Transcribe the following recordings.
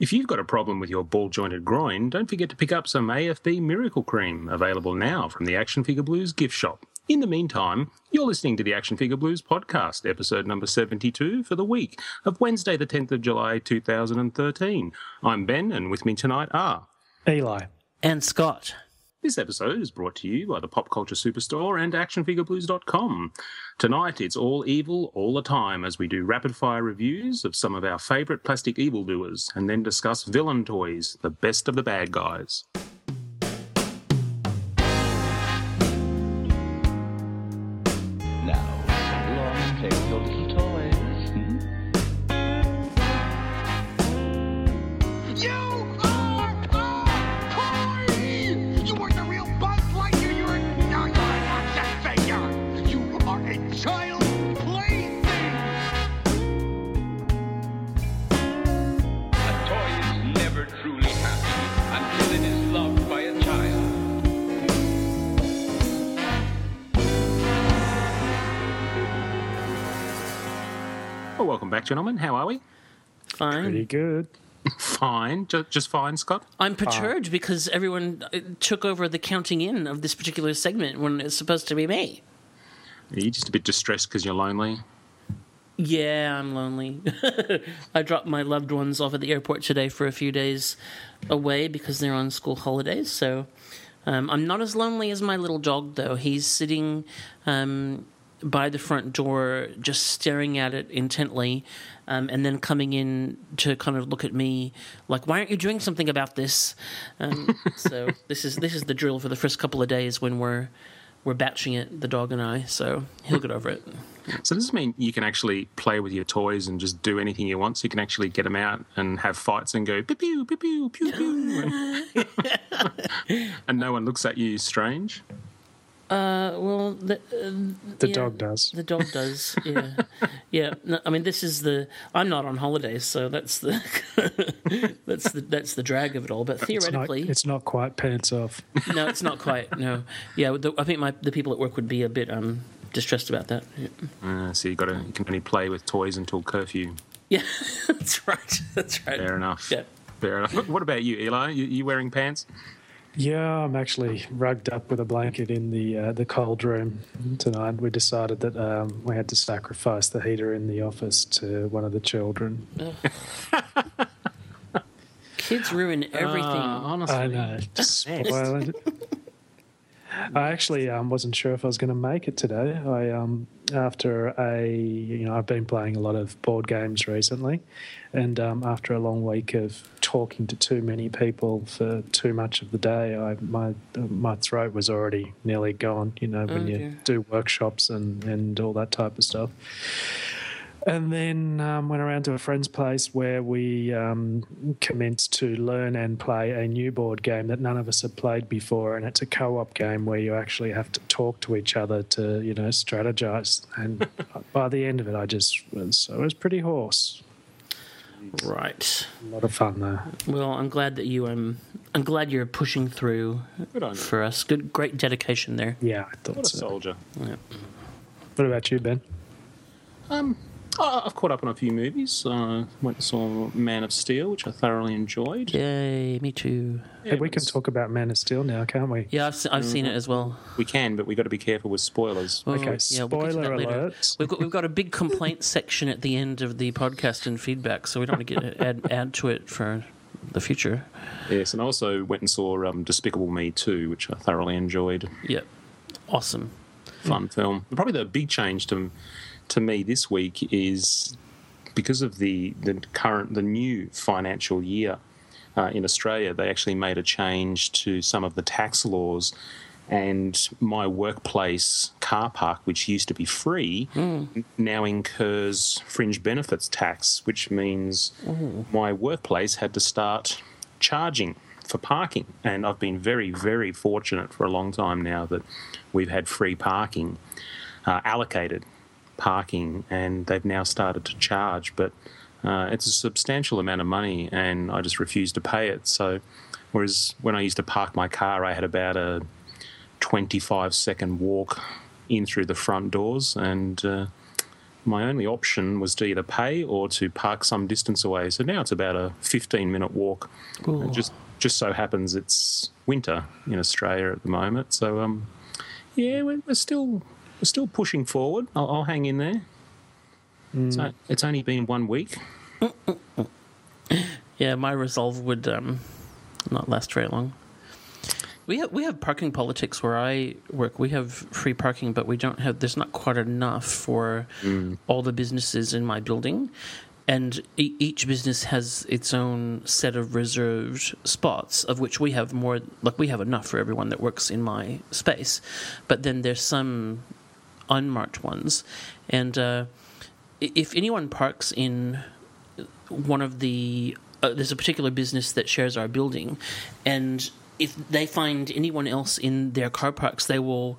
If you've got a problem with your ball jointed groin, don't forget to pick up some AFB Miracle Cream, available now from the Action Figure Blues gift shop. In the meantime, you're listening to the Action Figure Blues podcast, episode number 72 for the week of Wednesday, the 10th of July 2013. I'm Ben, and with me tonight are Eli. And Scott. This episode is brought to you by the Pop Culture Superstore and ActionFigureBlues.com. Tonight, it's all evil all the time as we do rapid fire reviews of some of our favourite plastic evildoers and then discuss villain toys, the best of the bad guys. Gentlemen. How are we? Fine. Pretty good. Fine. Just, just fine, Scott? I'm perturbed because everyone uh, took over the counting in of this particular segment when it's supposed to be me. Are you just a bit distressed because you're lonely? Yeah, I'm lonely. I dropped my loved ones off at the airport today for a few days away because they're on school holidays. So um, I'm not as lonely as my little dog, though. He's sitting um, by the front door, just staring at it intently, um, and then coming in to kind of look at me like, "Why aren't you doing something about this?" Um, so this is this is the drill for the first couple of days when we're we're batching it, the dog and I. So he'll get over it. So does this mean you can actually play with your toys and just do anything you want? So you can actually get them out and have fights and go pew pew pew pew pew pew, and, and no one looks at you strange. Uh, well, the, uh, The yeah, dog does. The dog does. Yeah, yeah. No, I mean, this is the. I'm not on holidays, so that's the. that's the that's the drag of it all. But It's not, theoretically, it's not quite pants off. no, it's not quite. No, yeah. The, I think my the people at work would be a bit um distressed about that. Yeah, Uh, so you got to you can only play with toys until curfew. yeah that's right. That's right. Fair enough. Yeah. Fair enough. What about you, Eli? You, you wearing pants? Yeah, I'm actually rugged up with a blanket in the uh, the cold room tonight. We decided that um, we had to sacrifice the heater in the office to one of the children. Kids ruin everything. Uh, honestly, I know, just spoil it. I actually um, wasn't sure if I was going to make it today. I um, after a you know I've been playing a lot of board games recently, and um, after a long week of talking to too many people for too much of the day, I my my throat was already nearly gone. You know when Oh, you do workshops and and all that type of stuff. And then um, went around to a friend's place where we um, commenced to learn and play a new board game that none of us had played before, and it's a co-op game where you actually have to talk to each other to, you know, strategize. And by the end of it, I just was I was pretty hoarse. Right. A lot of fun though. Well, I'm glad that you um I'm glad you're pushing through Good on you. for us. Good, great dedication there. Yeah, I thought What a so. soldier. What about you, Ben? Um, I- I've caught up on a few movies. Uh, went and saw Man of Steel, which I thoroughly enjoyed. Yay, me too. Yeah, Hey, we can talk about Man of Steel now, can't we? Yeah, I've, se- I've seen it as well. We can, but we've got to be careful with spoilers. Oh, Okay, yeah, we'll get to spoiler that later. alert. We've got we've got a big complaint section at the end of the podcast and feedback, so we don't want to get add add to it for the future. Yes, and I also went and saw um, Despicable Me 2, which I thoroughly enjoyed. Yep, awesome. Fun film. Probably the big change to to me this week is because of the the current the new financial year uh, in Australia. They actually made a change to some of the tax laws. And my workplace car park, which used to be free, n- now incurs fringe benefits tax, which means my workplace had to start charging for parking. And I've been very, very fortunate for a long time now that we've had free parking, uh, allocated parking, and they've now started to charge. But uh, it's a substantial amount of money, and I just refuse to pay it. So, whereas when I used to park my car, I had about a 25 second walk in through the front doors, and uh, my only option was to either pay or to park some distance away. So now it's about a 15 minute walk. It just just so happens it's winter in Australia at the moment. So um, yeah, we're, we're still we're still pushing forward. I'll, I'll hang in there. So it's only been one week. Yeah, my resolve would um, not last very long. We have we have parking politics where I work. We have free parking, but we don't have. There's not quite enough for all the businesses in my building, and e- each business has its own set of reserved spots, of which we have more. Like we have enough for everyone that works in my space, but then there's some unmarked ones, and uh, if anyone parks in one of the uh, there's a particular business that shares our building, and if they find anyone else in their car parks, they will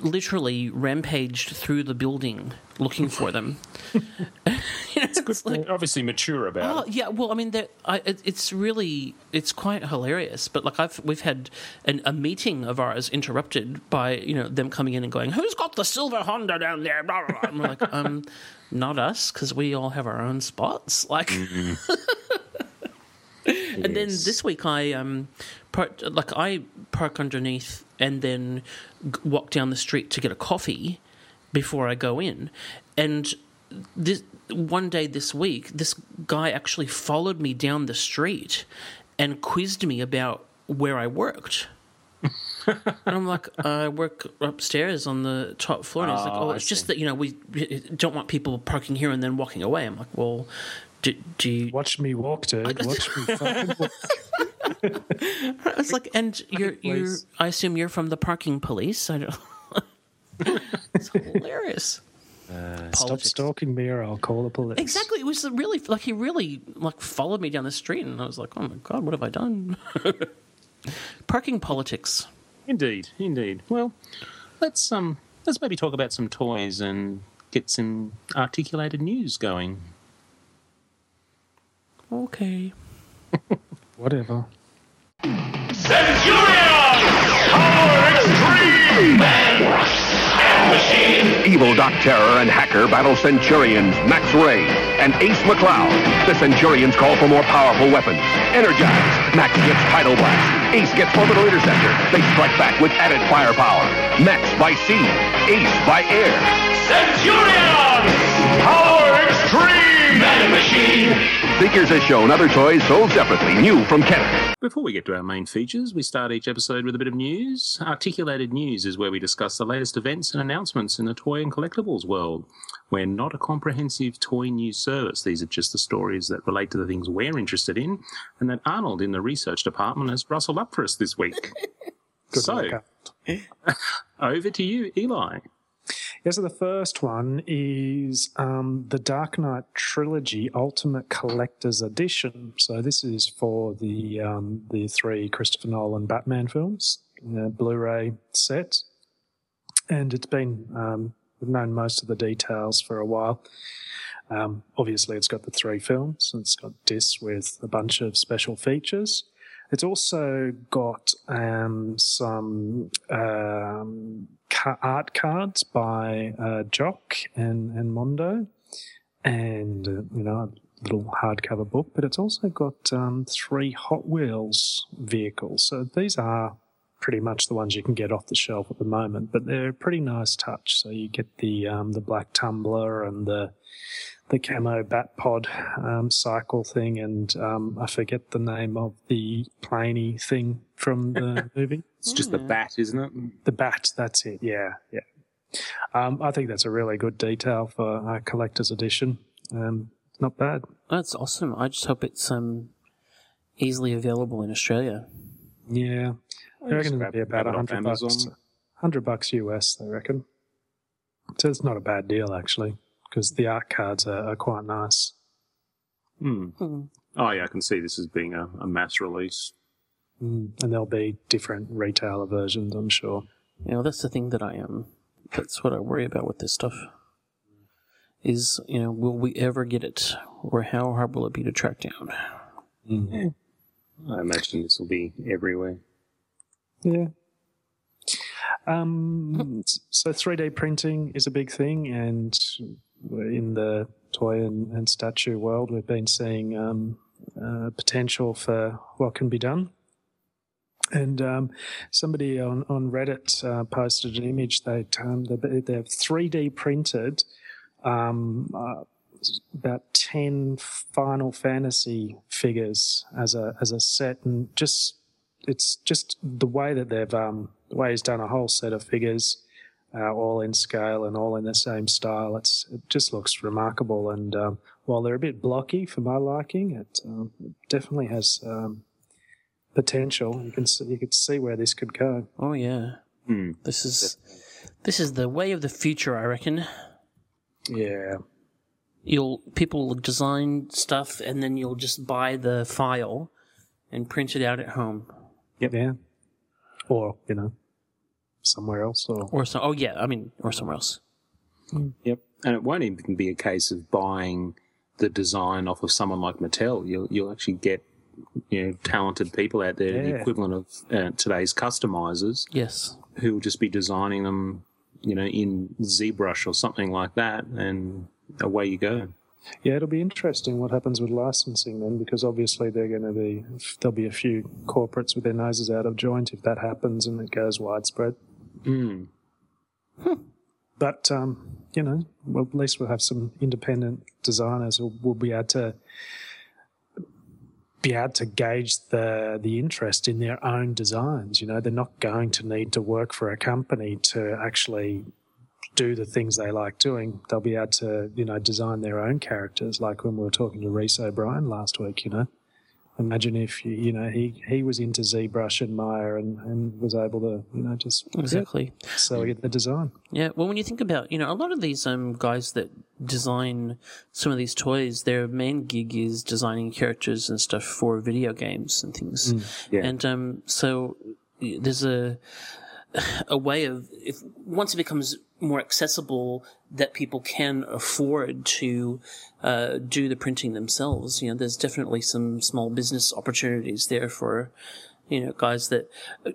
literally rampaged through the building looking for them. you know, it's like, obviously mature about Oh it. yeah, well, I mean, I, it, it's really it's quite hilarious. But like, I've we've had an, a meeting of ours interrupted by you know them coming in and going, "Who's got the silver Honda down there?" Blah, blah, blah. And we're like, um, not us, because we all have our own spots. Like, and then this week I um, park, like I park underneath and then walk down the street to get a coffee before I go in, and this one day this week, this guy actually followed me down the street and quizzed me about where I worked. and I'm like, I work upstairs on the top floor. And he's like, Oh, oh, it's just that, you know, we don't want people parking here and then walking away. I'm like, well, do, do you. Watch me walk, dude. Watch me fucking walk. It's like, and you're, you're. I assume you're from the parking police. I don't. it's hilarious. Stop stalking me or I'll call the police. Exactly. It was really like he really like followed me down the street, and I was like, "Oh my god, what have I done?" Parking politics. Indeed, indeed. Well, let's um let's maybe talk about some toys and get some articulated news going. Okay. Whatever. Evil Doc Terror and hacker battle Centurions Max Ray and Ace McCloud. The Centurions call for more powerful weapons. Energize. Max gets Tidal Blast. Ace gets Orbital Interceptor. They strike back with added firepower. Max by sea. Ace by air. Centurions! Power Extreme! Man Machine! Figures as shown, other toys sold separately. New from Kenner. Before we get to our main features, we start each episode with a bit of news. Articulated news is where we discuss the latest events and announcements in the toy and collectibles world. We're not a comprehensive toy news service. These are just the stories that relate to the things we're interested in and that Arnold in the research department has rustled up for us this week. So, over to you, Eli. Yeah, so the first one is um, the Dark Knight Trilogy Ultimate Collector's Edition. So this is for the um, the three Christopher Nolan Batman films, Blu-ray set, and it's been um, we've known most of the details for a while. Um, obviously, it's got the three films. and It's got discs with a bunch of special features. It's also got um, some um, art cards by uh, Jock and, and Mondo, and uh, you know a little hardcover book. But it's also got um, three Hot Wheels vehicles. So these are pretty much the ones you can get off the shelf at the moment. But they're a pretty nice touch. So you get the um, the black tumbler and the the camo bat pod um, cycle thing, and um, I forget the name of the planey thing from the movie. It's just the bat, isn't it? The bat, that's it. Yeah, yeah. Um, I think that's a really good detail for a collector's edition. Um, not bad. That's awesome. I just hope it's um easily available in Australia. Yeah, I reckon it'll be about a hundred bucks. Hundred bucks US, they reckon. So it's not a bad deal actually, because the art cards are, are quite nice. Hmm. Hmm. Oh, yeah, I can see this as being a, a mass release. Mm. And there'll be different retailer versions, I'm sure. You know, that's the thing that I am. That's what I worry about with this stuff. Is you know, will we ever get it, or how hard will it be to track down? I imagine this will be everywhere. Yeah. Um, so 3D printing is a big thing, and in the toy and, and statue world, we've been seeing um, uh, potential for what can be done. And um, somebody on, on Reddit uh, posted an image. They um, they- they've 3D printed um, uh, about 10 Final Fantasy figures as a as a set, and just it's just the way that they've um, the way he's done a whole set of figures, uh, all in scale and all in the same style. It's it just looks remarkable, and um, while they're a bit blocky for my liking, it, um, it definitely has um, potential. You can see, you could see where this could go. Oh yeah. Hmm. This is this is the way of the future, I reckon. Yeah, You'll people will design stuff and then you'll just buy the file and print it out at home. yeah, or you know, somewhere else, or Or so oh yeah, I mean or somewhere else. Yep. And it won't even be a case of buying the design off of someone like Mattel. You'll you'll actually get you know talented people out there, the equivalent of uh, today's customizers, Yes. who will just be designing them, you know, in ZBrush or something like that, and away you go. Yeah, it'll be interesting what happens with licensing then, because obviously they're going to be there'll be a few corporates with their noses out of joint if that happens and it goes widespread. Mm. But um, you know, well, at least we'll have some independent designers who will be able to be able to gauge the the interest in their own designs. You know, they're not going to need to work for a company to actually do the things they like doing. They'll be able to, you know, design their own characters. Like when we were talking to Reese O'Brien last week, you know. Imagine if you, you know he, he was into ZBrush and Maya and, and was able to you know just Exactly. sell you the design. Yeah, well, when you think about, you know, a lot of these um, guys that design some of these toys, their main gig is designing characters and stuff for video games and things. yeah. And um, so there's a a way of if once it becomes more accessible that people can afford to uh, do the printing themselves. You know, there's definitely some small business opportunities there for you know guys that uh,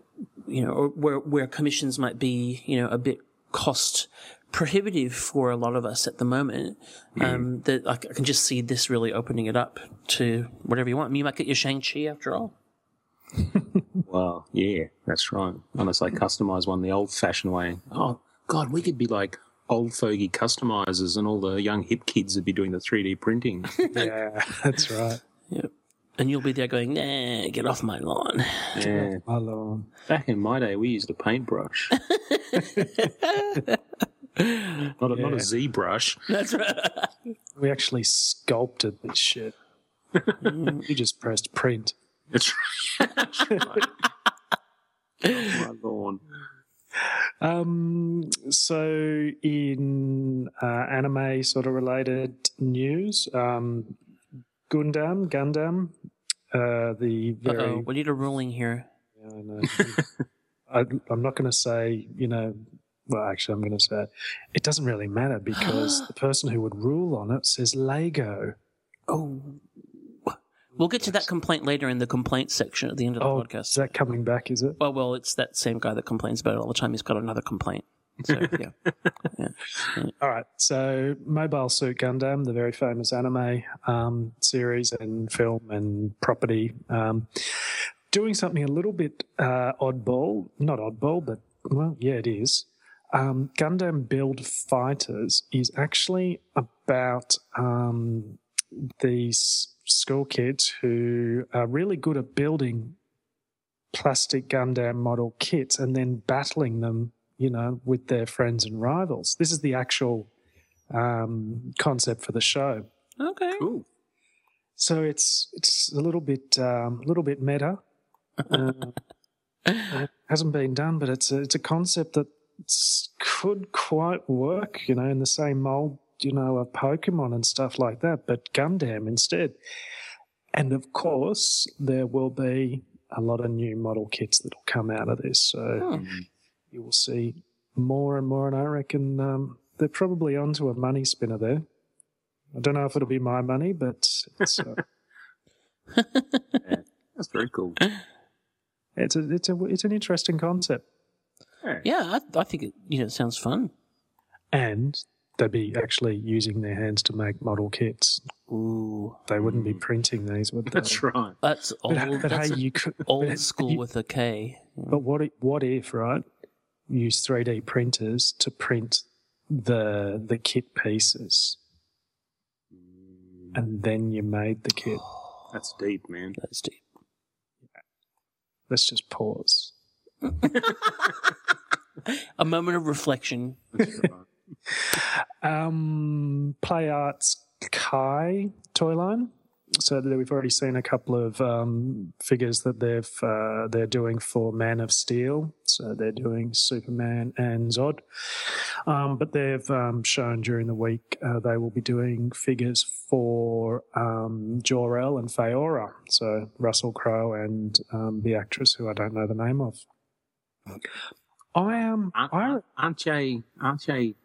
you know where where commissions might be you know a bit cost prohibitive for a lot of us at the moment. Um, that I, c- I can just see this really opening it up to whatever you want. You might get your Shang Chi after all. Well, yeah, that's right. Unless I customize one the old-fashioned way. Oh God, we could be like old fogey customizers, and all the young hip kids would be doing the 3D printing. Yeah, that's right. Yep. And you'll be there going, nah, get off my lawn. yeah. My lord. Back in my day, we used a paintbrush. not a, not a Z brush. That's right. We actually sculpted this shit. Mm. we just pressed print. That's right. That's right. my lord. Um, so in uh, anime sort of related news, um, Gundam, Gundam, uh, the very. Uh-oh, we need a ruling here. I know. I, I'm not going to say, you know, well, actually, I'm going to say it. It doesn't really matter because the person who would rule on it says Lego. Oh. We'll get to that complaint later in the complaint section at the end of the Oh, podcast. is that coming back? Is it? well, well, it's that same guy that complains about it all the time. He's got another complaint. So, yeah. All right. So, Mobile Suit Gundam, the very famous anime um, series and film and property, um, doing something a little bit uh, oddball. Not oddball, but, well, yeah, it is. Um, Gundam Build Fighters is actually about um, these school kids who are really good at building plastic Gundam model kits and then battling them you know, with their friends and rivals. This is the actual um, concept for the show. Okay. Cool. So it's it's a little bit um, a little bit meta. Uh, it hasn't been done, but it's a, it's a concept that could quite work. You know, in the same mold, you know, of Pokemon and stuff like that, but Gundam instead. And of course, there will be a lot of new model kits that will come out of this. So you will see more and more. And I reckon um, they're probably onto a money spinner there. I don't know if it'll be my money, but it's, uh, That's very cool. it's a, it's a, it's an interesting concept. Yeah, I, I think it, you know, it sounds fun. And they'd be actually using their hands to make model kits. Ooh, They wouldn't be hmm. printing these, would they? That's right. that's old. But, but that's hey, you could old but school you- with a K. But what if, what if right? You use three D printers to print the the kit pieces, hmm. and then you made the kit. That's deep, man. That's deep. Let's just pause. A moment of reflection. Um, Play Arts Kai toy line. So we've already seen a couple of um, figures that they've uh, they're doing for Man of Steel. So they're doing Superman and Zod. Um, but they've um, shown during the week uh, they will be doing figures for um, Jor-El and Faora. So Russell Crowe and um, the actress who I don't know the name of. I am. Aren't, I aren't, aren't they, aren't they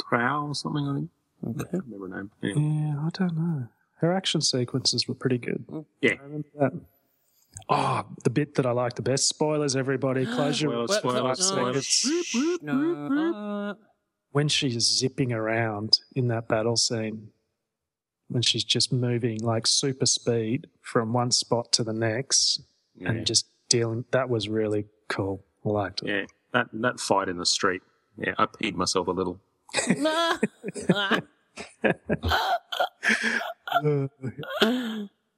Trow or something, I think? Okay. I can't remember her name. Yeah. Yeah, I don't know. Her action sequences were pretty good. Mm, yeah. I remember that. Oh, the bit that I like the best. Spoilers, everybody. Close your Spoilers, spoilers, spoilers. no, when she's zipping around in that battle scene. When she's just moving like super speed from one spot to the next Yeah. and just dealing. That was really cool. I liked it. yeah. That, that fight in the street. Yeah, I peed myself a little.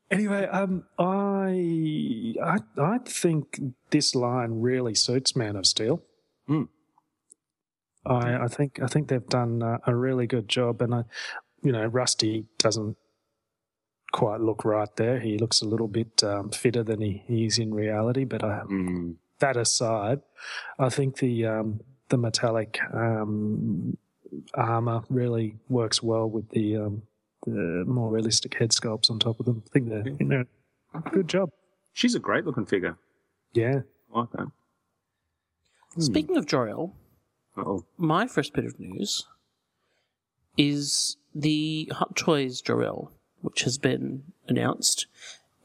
Anyway, um, I, I I think this line really suits Man of Steel. Hmm. I I think I think they've done uh, a really good job, and I, you know, Rusty doesn't quite look right there. He looks a little bit um, fitter than he, he is in reality. But I, Mm. that aside, I think the um, the metallic um, armor really works well with the um, the more realistic head sculpts on top of them. I think they're, you know, good job. She's a great looking figure. Yeah. I like that. Speaking of Jor-El, Oh, my first bit of news is the Hot Toys Jor-El, which has been announced,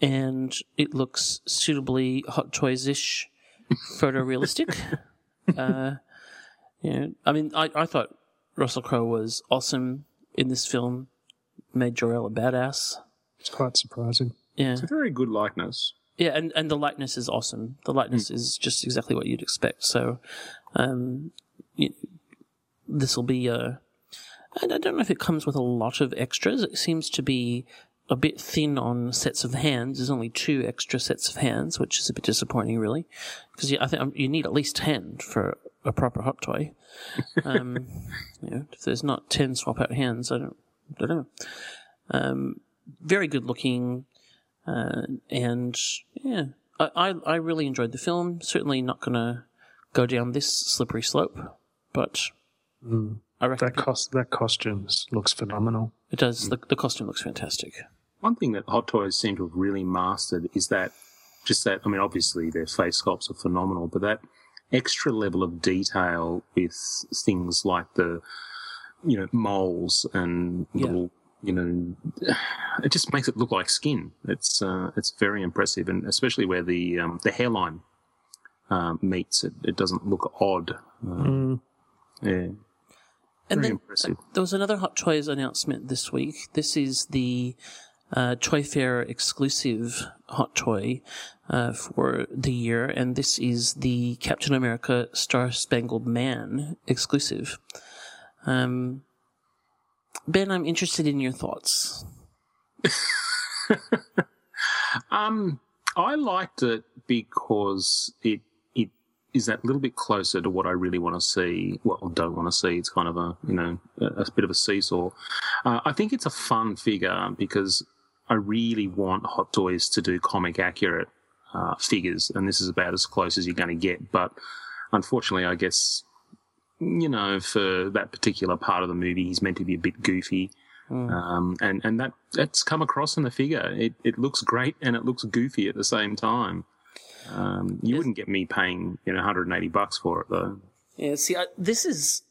and it looks suitably Hot Toys-ish, photorealistic. uh, you know, I mean, I, I thought Russell Crowe was awesome in this film, made Jor-El a badass. It's quite surprising. Yeah, it's a very good likeness. yeah, and, and the likeness is awesome. The likeness is just exactly what you'd expect. So, um, this will be uh and I don't know if it comes with a lot of extras. It seems to be a bit thin on sets of hands. There's only two extra sets of hands, which is a bit disappointing, really, because I think um, you need at least ten for a proper hot toy. Um, you know, if there's not ten swap out hands, I don't, I don't know. Um, very good looking, uh, and yeah, I, I I really enjoyed the film. Certainly not gonna go down this slippery slope, but I reckon That cost that costumes looks phenomenal. it does. The, the costume looks fantastic. One thing that Hot Toys seem to have really mastered is that just that. I mean, obviously their face sculpts are phenomenal, but that extra level of detail with things like the, you know, moles and Yeah. little, you know, it just makes it look like skin. It's uh, it's very impressive, and especially where the um, the hairline um, meets, it, it doesn't look odd. Um, Yeah, And very then impressive. there was another Hot Toys announcement this week. This is the uh, Toy Fair exclusive Hot Toy uh, for the year, and this is the Captain America Star Spangled Man exclusive. Um, ben, I'm interested in your thoughts. Um, I liked it because it it is that little bit closer to what I really want to see. Well, don't want to see. It's kind of a you know a, a bit of a seesaw. Uh, I think it's a fun figure because I really want Hot Toys to do comic accurate uh, figures, and this is about as close as you're going to get. But unfortunately, I guess you know for that particular part of the movie, he's meant to be a bit goofy. Um, and, and that, that's come across in the figure. It, it looks great and it looks goofy at the same time. Um, you wouldn't get me paying, you know, 180 bucks for it though. Yeah, see, I, this is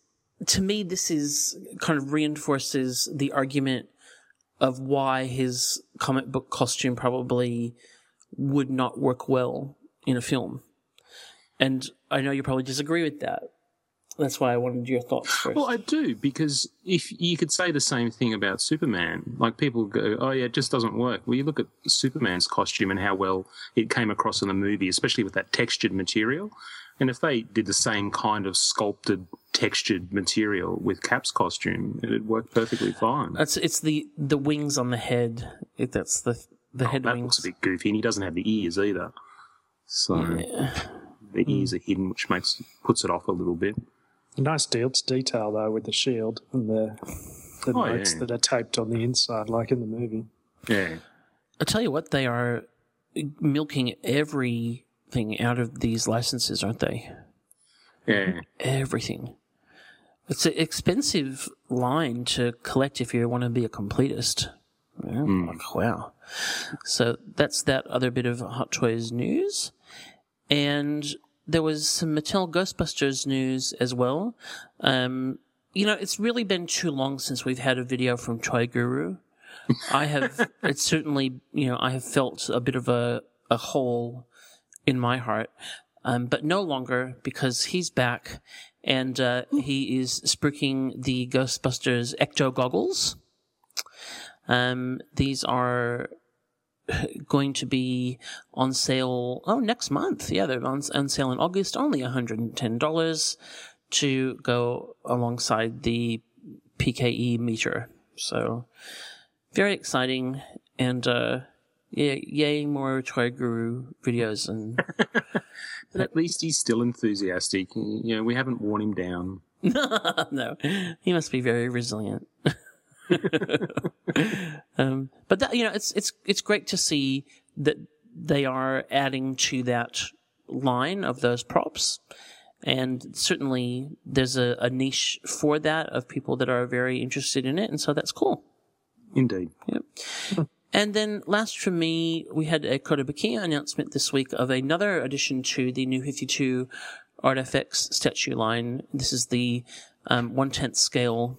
to me, this is kind of reinforces the argument of why his comic book costume probably would not work well in a film. And I know you probably disagree with that. That's why I wanted your thoughts first. Well, I do because if you could say the same thing about Superman, like people go, "Oh yeah, it just doesn't work." Well, you look at Superman's costume and how well it came across in the movie, especially with that textured material. And if they did the same kind of sculpted, textured material with Cap's costume, it'd work perfectly fine. That's it's the the wings on the head. It, that's the the oh, head Oh, that wings. looks a bit goofy, and he doesn't have the ears either. So the ears hmm. are hidden, which makes puts it off a little bit. Nice deal to detail though with the shield and the the Oh, notes yeah. that are taped on the inside, like in the movie. Yeah. I tell you what, they are milking everything out of these licenses, aren't they? Yeah. Everything. It's an expensive line to collect if you want to be a completist. Yeah, like, wow. So that's that other bit of Hot Toys news. And there was some Mattel Ghostbusters news as well. Um, you know, it's really been too long since we've had a video from Toy Guru. I have, it's certainly, you know, I have felt a bit of a, a hole in my heart. Um, but no longer because he's back and, uh, he is spruiking the Ghostbusters Ecto goggles. Um, these are going to be on sale, oh, next month. Yeah, they're on, on sale in August, only $110 to go alongside the PKE meter. So, very exciting. And, uh, yeah, yay, more Toy Guru videos. And But at least he's still enthusiastic. You know, we haven't worn him down. no, he must be very resilient. um, but that, you know, it's it's it's great to see that they are adding to that line of those props, and certainly there's a, a niche for that of people that are very interested in it, and so that's cool. Indeed. And then last from me, we had a Kotobukiya announcement this week of another addition to the New 52 ArtFX statue line. This is the um, one-tenth scale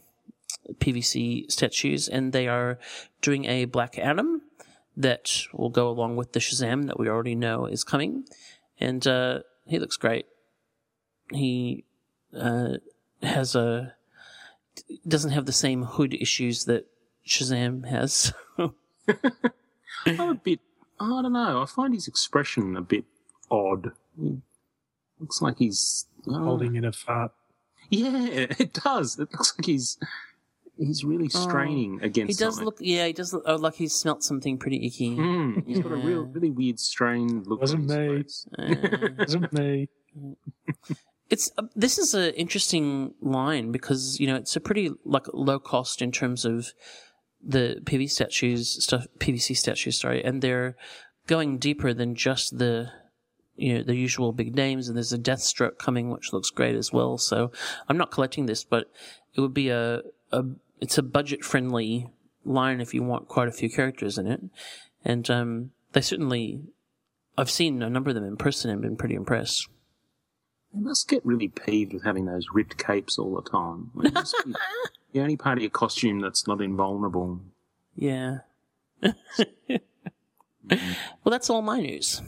PVC statues, and they are doing a Black Adam that will go along with the Shazam that we already know is coming. And uh, he looks great. He uh, has a doesn't have the same hood issues that Shazam has. I'm a bit, I don't know, I find his expression a bit odd. He looks like he's. oh, Holding in a fart. Yeah, it does. It looks like he's. He's really straining He against He does something. look, yeah, he does look oh, like he's smelt something pretty icky. Mm, he's got a real, really weird, strained look. Wasn't on his me. face. Isn't me? It's uh, this is an interesting line because you know it's a pretty like low cost in terms of the PV statues stuff, PVC statues, sorry, and they're going deeper than just the you know the usual big names. And there's a Deathstroke coming, which looks great as well. So I'm not collecting this, but it would be a a it's a budget friendly line if you want quite a few characters in it, and um, they certainly. I've seen a number of them in person and been pretty impressed. They must get really peeved with having those ripped capes all the time. Like, it be the only part of your costume that's not invulnerable. Yeah. well, that's all my news.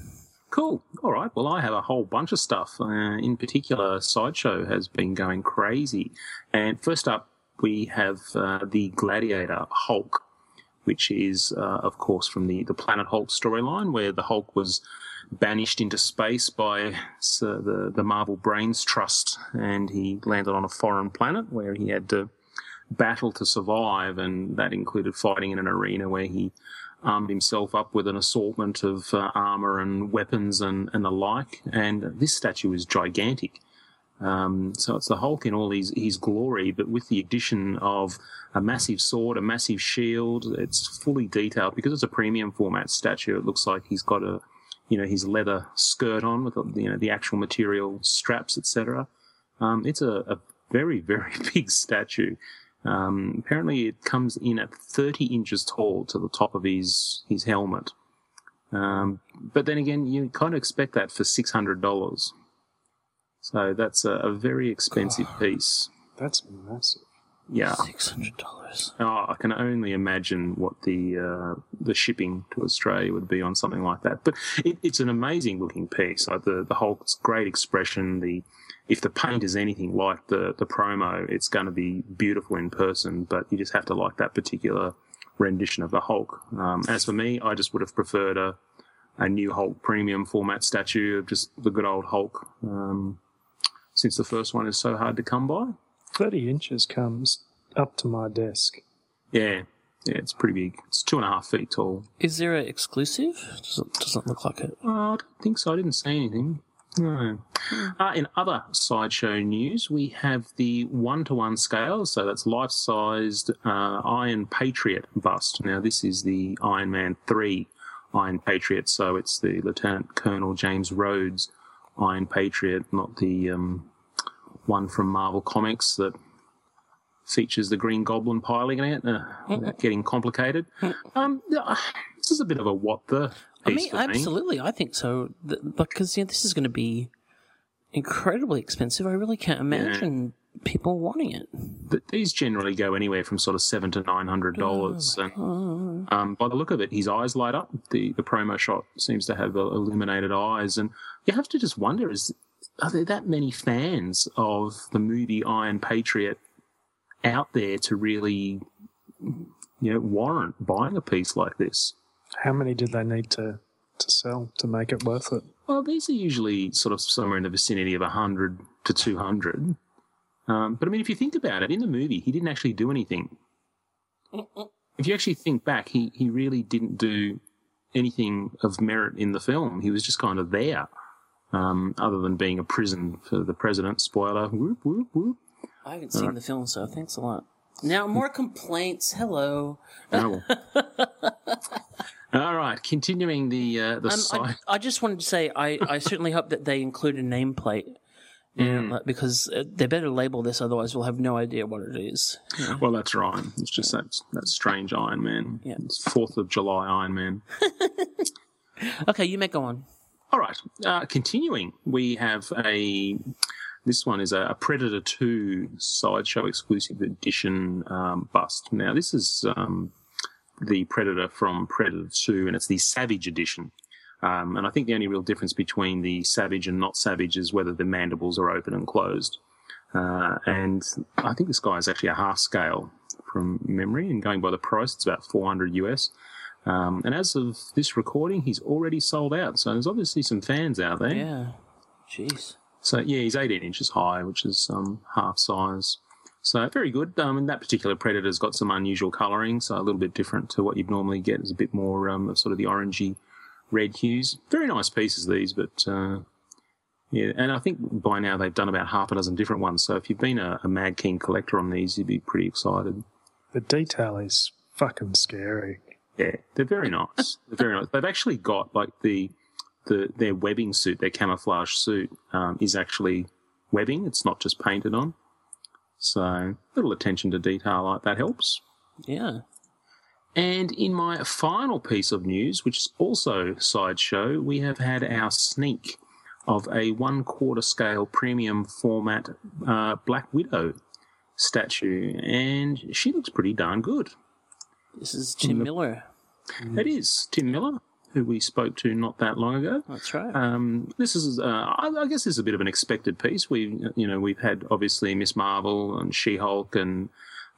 Cool. All right. Well, I have a whole bunch of stuff. Uh, in particular, Sideshow has been going crazy. And first up, we have uh, the Gladiator Hulk, which is, uh, of course, from the, the Planet Hulk storyline, where the Hulk was banished into space by uh, the, the Marvel Brains Trust, and he landed on a foreign planet where he had to battle to survive, and that included fighting in an arena where he armed himself up with an assortment of uh, armor and weapons and, and the like. And this statue is gigantic. Um, so it's the Hulk in all his, his glory, but with the addition of a massive sword, a massive shield. It's fully detailed because it's a premium format statue. It looks like he's got a, you know, his leather skirt on with you know the actual material straps, etc. Um, it's a, a very very big statue. Um, apparently, it comes in at 30 inches tall to the top of his his helmet. Um, but then again, you kind of expect that for six hundred dollars. So that's a, a very expensive piece. That's massive. Yeah, Six hundred dollars. Oh, I can only imagine what the uh, the shipping to Australia would be on something like that. But it, it's an amazing looking piece. Like the the Hulk's great expression. The if the paint is anything like the the promo, it's going to be beautiful in person. But you just have to like that particular rendition of the Hulk. Um, as for me, I just would have preferred a a new Hulk premium format statue of just the good old Hulk. Um, since the first one is so hard to come by. 30 inches comes up to my desk. Yeah, yeah, it's pretty big. It's two and a half feet tall. Is there an exclusive? Doesn't doesn't look like it. Oh, I don't think so. I didn't say anything. No. Uh, in other sideshow news, we have the one-to-one scale, so that's life-sized uh, Iron Patriot bust. Now, this is the Iron Man three Iron Patriot, so it's the Lieutenant Colonel James Rhodes Iron Patriot, not the um, one from Marvel Comics that features the Green Goblin piloting it, uh, without getting complicated. Um, this is a bit of a what the I mean, for me. absolutely, I think so. Because yeah, this is going to be incredibly expensive. I really can't imagine people wanting it. But these generally go anywhere from sort of seven to nine hundred dollars. and um, by the look of it, his eyes light up. The the promo shot seems to have uh, illuminated eyes, and you have to just wonder: is are there that many fans of the movie Iron Patriot out there to really, you know, warrant buying a piece like this? How many did they need to, to sell to make it worth it? Well, these are usually sort of somewhere in the vicinity of 100 to 200. Um, but I mean, if you think about it, in the movie, he didn't actually do anything. if you actually think back, he, he really didn't do anything of merit in the film. He was just kind of there, um, other than being a prison for the president. Spoiler. Whoop, whoop, whoop. I haven't seen the film, so thanks a lot. Now, more complaints. Hello. Oh. All right, continuing the uh, the Um, side. I, I just wanted to say, I, I certainly hope that they include a nameplate. And, Mm. uh, because uh, they better label this, otherwise we'll have no idea what it is. Well, that's right. It's just that that strange Iron Man. Yeah. It's Fourth of July Iron Man. Okay, you may go on. All right. Uh, continuing, we have a. This one is a, a Predator 2 sideshow exclusive edition um, bust. Now, this is um, the Predator from Predator 2, and it's the Savage edition. Um, and I think the only real difference between the Savage and not Savage is whether the mandibles are open and closed. Uh, and I think this guy is actually a half scale from memory, and going by the price, it's about 400 US. Um, and as of this recording, he's already sold out. So there's obviously some fans out there. Yeah. Jeez. So yeah, he's 18 inches high, which is um, half size. So very good. Um, and that particular predator's got some unusual colouring, so a little bit different to what you'd normally get. It's a bit more um, of sort of the orangey red hues. Very nice pieces these, but uh, yeah. And I think by now they've done about half a dozen different ones. So if you've been a, a mad keen collector on these, you'd be pretty excited. The detail is fucking scary. Yeah, they're very nice. they're very nice. They've actually got like the the their webbing suit, their camouflage suit, um, is actually webbing. It's not just painted on. So a little attention to detail like that helps. Yeah. And in my final piece of news, which is also sideshow, we have had our sneak of a one quarter scale premium format uh, Black Widow statue, and she looks pretty darn good. This is Tim Miller. It is Tim Miller, who we spoke to not that long ago. That's right. Um, this is, uh, I, I guess, this is a bit of an expected piece. We, you know, we've had obviously Miss Marvel and She Hulk and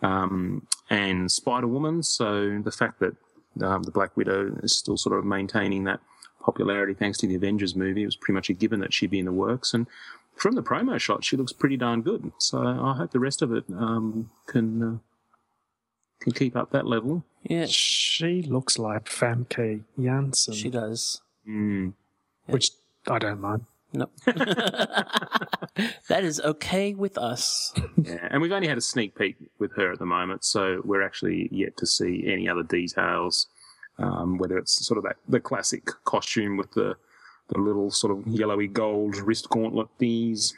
um, and Spider Woman. So the fact that um, the Black Widow is still sort of maintaining that popularity thanks to the Avengers movie, it was pretty much a given that she'd be in the works. And from the promo shot, she looks pretty darn good. So I hope the rest of it um, can uh, can keep up that level. yeah, She looks like Famke Janssen, she does. Mm. which I don't mind. Nope. that is okay with us. Yeah, and we've only had a sneak peek with her at the moment, so we're actually yet to see any other details. Um, whether it's sort of that the classic costume with the the little sort of yellowy gold wrist gauntlet thingies,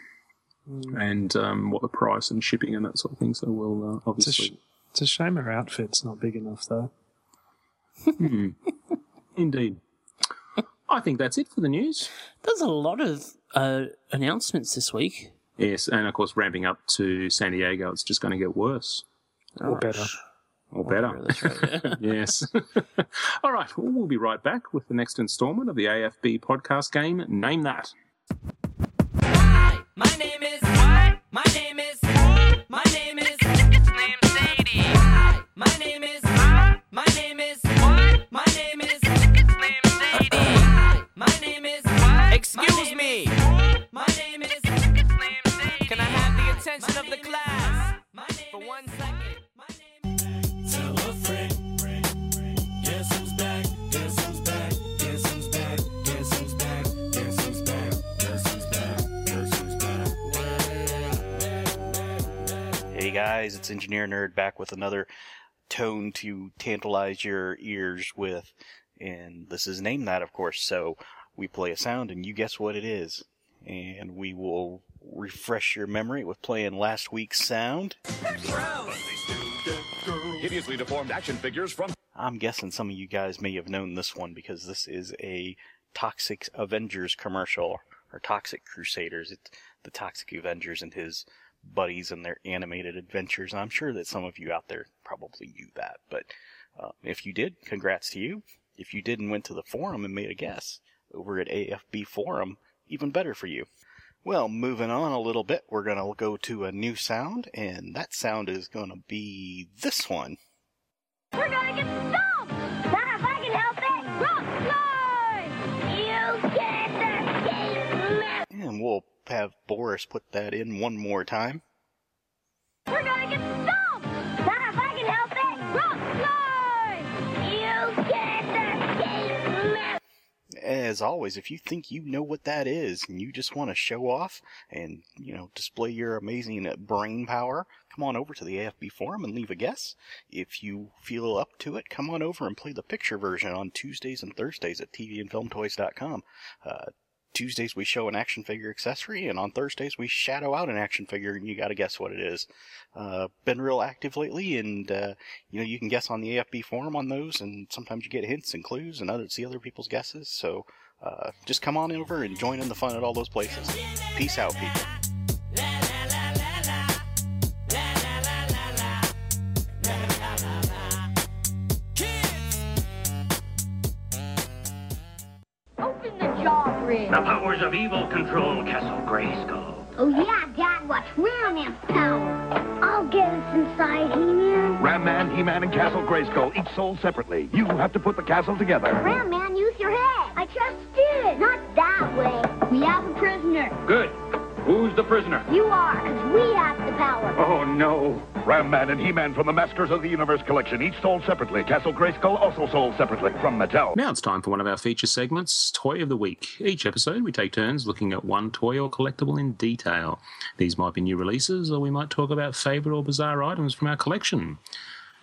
and um, what the price and shipping and that sort of thing. So we'll uh, It's a, obviously, sh- it's a shame her outfit's not big enough, though. indeed. I think that's it for the news. There's a lot of uh, announcements this week. Yes, and of course, ramping up to San Diego, it's just going to get worse. or better. Or better. Oh, right. yeah. yes. All right. Well, we'll be right back with the next installment of the AFB podcast game. Name that. My name is what? My name is my name is Excuse me. My name is it's named Sadie. Can I have the attention of the class for one second? My name Tell a friend. Guess who's back? Guess who's back? Guess who's back? Guess who's back? Guess who's back? Guess who's back? Guess who's back? Hey guys, it's Engineer Nerd back with another tone to tantalize your ears with. And this is Name That, of course. So we play a sound and you guess what it is. And we will refresh your memory with playing last week's sound. Hideously deformed action figures from I'm guessing some of you guys may have known this one because this is a Toxic Avengers commercial or Toxic Crusaders. It's the Toxic Avengers and his buddies and their animated adventures. I'm sure that some of you out there probably knew that, but uh, if you did, congrats to you. If you did and went to the forum and made a guess over at AFB Forum, even better for you. Well, moving on a little bit, we're going to go to a new sound, and that sound is going to be this one. We're gonna get stumped! Not if I can help it! Rock slide! You can't escape me! And we'll have Boris put that in one more time. We're gonna get stumped! As always, if you think you know what that is and you just want to show off and, you know, display your amazing brain power, come on over to the AFB forum and leave a guess. If you feel up to it, come on over and play the picture version on Tuesdays and Thursdays at tvandfilmtoys.com. Uh, Tuesdays we show an action figure accessory, and on Thursdays we shadow out an action figure, and you got to guess what it is. Uh, been real active lately, and uh, you know you can guess on the AFB forum on those, and sometimes you get hints and clues, and other see other people's guesses. So uh, just come on over and join in the fun at all those places. Peace out, people. Powers of evil control Castle Grayskull. Oh yeah, Dad, what's Ram Man's power? I'll get us inside, He-Man. Ram Man, He Man, and Castle Grayskull, each sold separately. You have to put the castle together. Ram Man, use your head! I just did! Not that way! We have a prisoner! Good. Who's the prisoner? You are, because we have the power! Oh no! Ram Man and He Man from the Masters of the Universe collection, each sold separately. Castle Grayskull also sold separately from Mattel. Now it's time for one of our feature segments, Toy of the Week. Each episode, we take turns looking at one toy or collectible in detail. These might be new releases, or we might talk about favourite or bizarre items from our collection.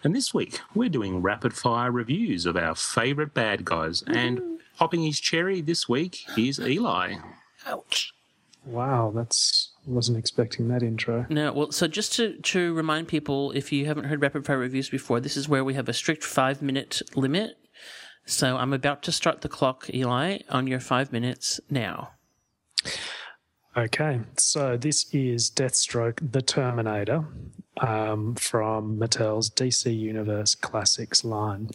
And this week, we're doing rapid fire reviews of our favourite bad guys. And popping his cherry this week is Eli. Ouch. Wow, that's wasn't expecting that intro. No, well, so just to, to remind people, if you haven't heard rapid fire reviews before, this is where we have a strict five minute limit. So I'm about to start the clock, Eli, on your five minutes now. Okay, so this is Deathstroke the Terminator um, from Mattel's DC Universe Classics line.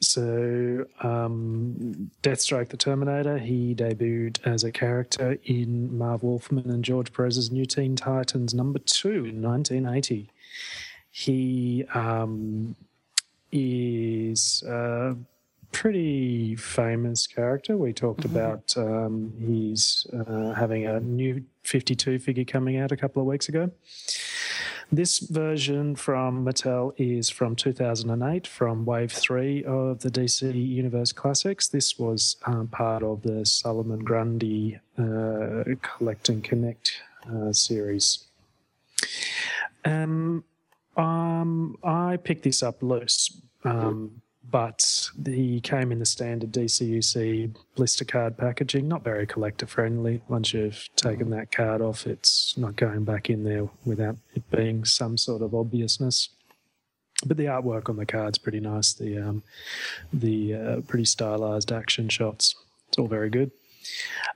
So, um, Deathstroke the Terminator, he debuted as a character in Marv Wolfman and George Perez's New Teen Titans number two in 1980. He um, is a pretty famous character. We talked about um, he's uh, having a new 52 figure coming out a couple of weeks ago. This version from Mattel is from 2008, from Wave 3 of the DC Universe Classics. This was um, part of the Solomon Grundy uh, Collect and Connect uh, series. Um, um, I picked this up loose, um, but he came in the standard DCUC blister card packaging, not very collector friendly. Once you've taken that card off, it's not going back in there without it being some sort of obviousness. But the artwork on the card's pretty nice. The um, the uh, pretty stylized action shots. It's all very good.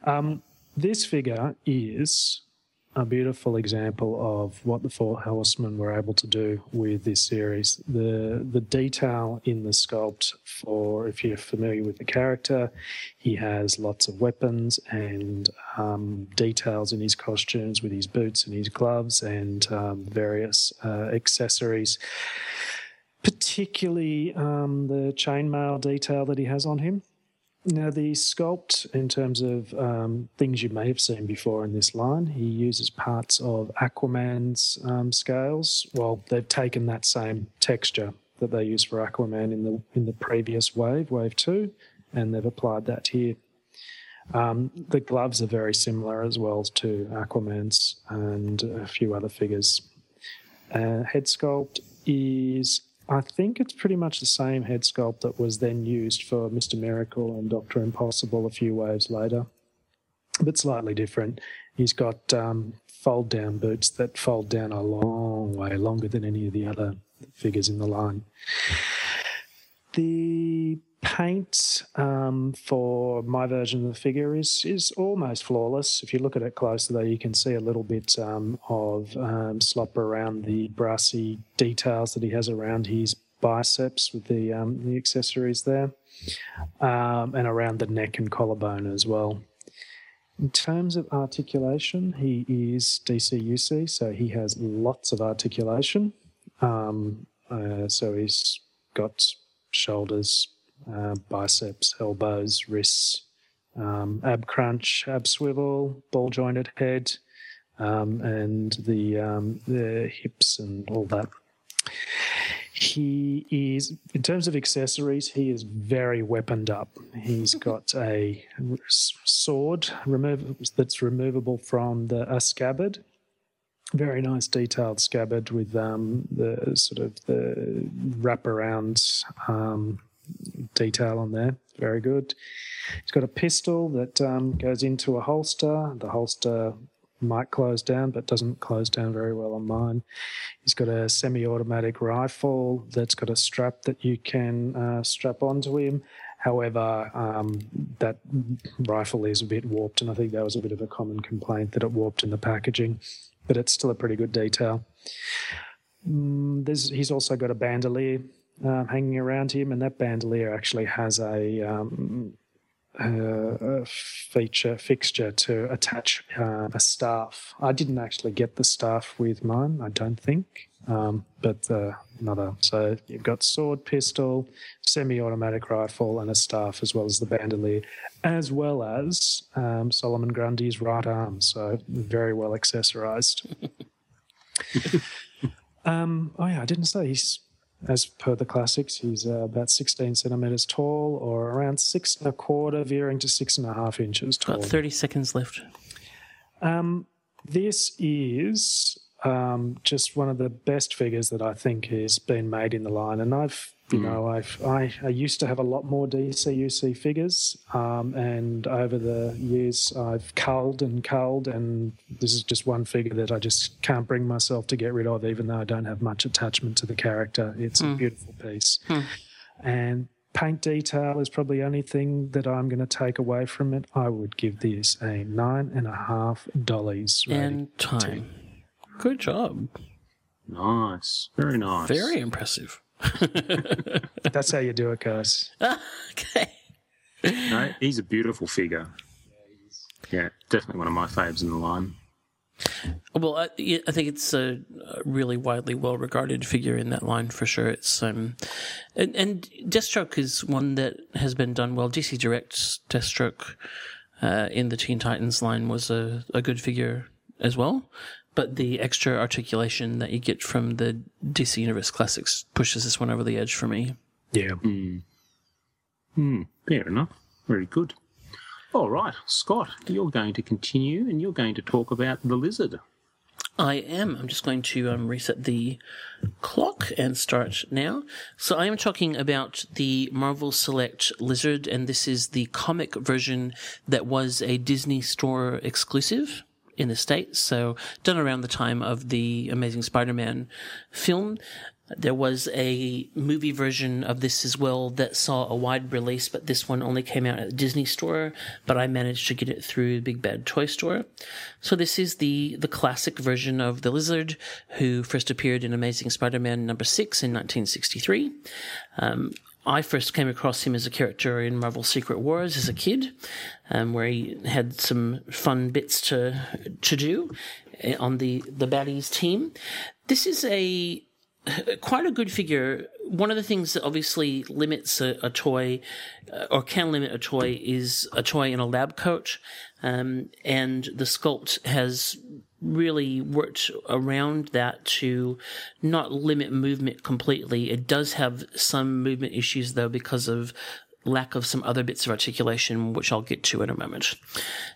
Um, this figure is a beautiful example of what the Four Horsemen were able to do with this series. The the detail in the sculpt for if you're familiar with the character, he has lots of weapons and um, details in his costumes with his boots and his gloves and um, various uh, accessories. Particularly um, the chainmail detail that he has on him. Now, the sculpt, in terms of um, things you may have seen before in this line, he uses parts of Aquaman's um, scales. Well, they've taken that same texture that they used for Aquaman in the in the previous wave, Wave Two, and they've applied that here. Um, the gloves are very similar as well to Aquaman's and a few other figures. Uh, head sculpt is I think it's pretty much the same head sculpt that was then used for Mr. Miracle and Doctor Impossible a few waves later, but slightly different. He's got um, fold down boots that fold down a long way, longer than any of the other figures in the line. The paint um, for my version of the figure is is almost flawless. If you look at it closer, though, you can see a little bit um, of um, slop around the brassy details that he has around his biceps with the um, the accessories there, um, and around the neck and collarbone as well. In terms of articulation, he is DCUC, so he has lots of articulation. Um, uh, so he's got shoulders, uh, biceps, elbows, wrists, um, ab crunch, ab swivel, ball jointed head, um, and the um, the hips and all that. He is, in terms of accessories, he is very weaponed up. He's got a sword remove, that's removable from the a scabbard. Very nice detailed scabbard with um, the sort of the wraparound um, detail on there. Very good. He's got a pistol that um, goes into a holster. The holster might close down, but doesn't close down very well on mine. He's got a semi-automatic rifle that's got a strap that you can uh, strap onto him. However, um, that rifle is a bit warped, and I think that was a bit of a common complaint that it warped in the packaging. But it's still a pretty good detail. There's, he's also got a bandolier um, hanging around him, and that bandolier actually has a, um, a, a feature fixture to attach uh, a staff. I didn't actually get the staff with mine, I don't think, um, but uh, another. So you've got sword, pistol, semi-automatic rifle, and a staff, as well as the bandolier, as well as um, Solomon Grundy's right arm. So very well accessorized. Um, oh yeah, I didn't say he's as per the classics. He's uh, about 16 centimeters tall, or around six and a quarter, veering to six and a half inches tall. Got 30 seconds left. Um, this is um, just one of the best figures that I think has been made in the line, and I've you know I've I, I used to have a lot more DCUC figures, um, and over the years I've culled and culled, and this is just one figure that I just can't bring myself to get rid of, even though I don't have much attachment to the character. It's a Hmm. beautiful piece, Hmm. and paint detail is probably the only thing that I'm going to take away from it. I would give this a nine and a half and a half dollars. And time. Good job. Nice. Very nice. Very impressive. That's how you do it, guys. okay. No, he's a beautiful figure. Yeah, definitely one of my faves in the line. Well, I, I think it's a, a really widely well regarded figure in that line for sure. It's um, and, and Deathstroke is one that has been done well. DC Direct's Deathstroke uh, in the Teen Titans line was a, a good figure as well. But the extra articulation that you get from the DC Universe Classics pushes this one over the edge for me. Yeah. Hmm, fair enough. Very good. All right, Scott, you're going to continue and you're going to talk about the lizard. I am. I'm just going to um, reset the clock and start now. So I am talking about the Marvel Select Lizard, and this is the comic version that was a Disney Store exclusive in the States. So done around the time of the Amazing Spider-Man film. There was a movie version of this as well that saw a wide release, but this one only came out at the Disney Store. But I managed to get it through Big Bad Toy Store. So this is the the classic version of the Lizard, who first appeared in Amazing Spider-Man number six in 1963. Um, I first came across him as a character in Marvel Secret Wars as a kid, um, where he had some fun bits to to do eh, on the the baddies team. This is a quite a good figure. One of the things that obviously limits a, a toy, uh, or can limit a toy, is a toy in a lab coat, um, and the sculpt has really worked around that to not limit movement completely. It does have some movement issues though because of lack of some other bits of articulation, which I'll get to in a moment.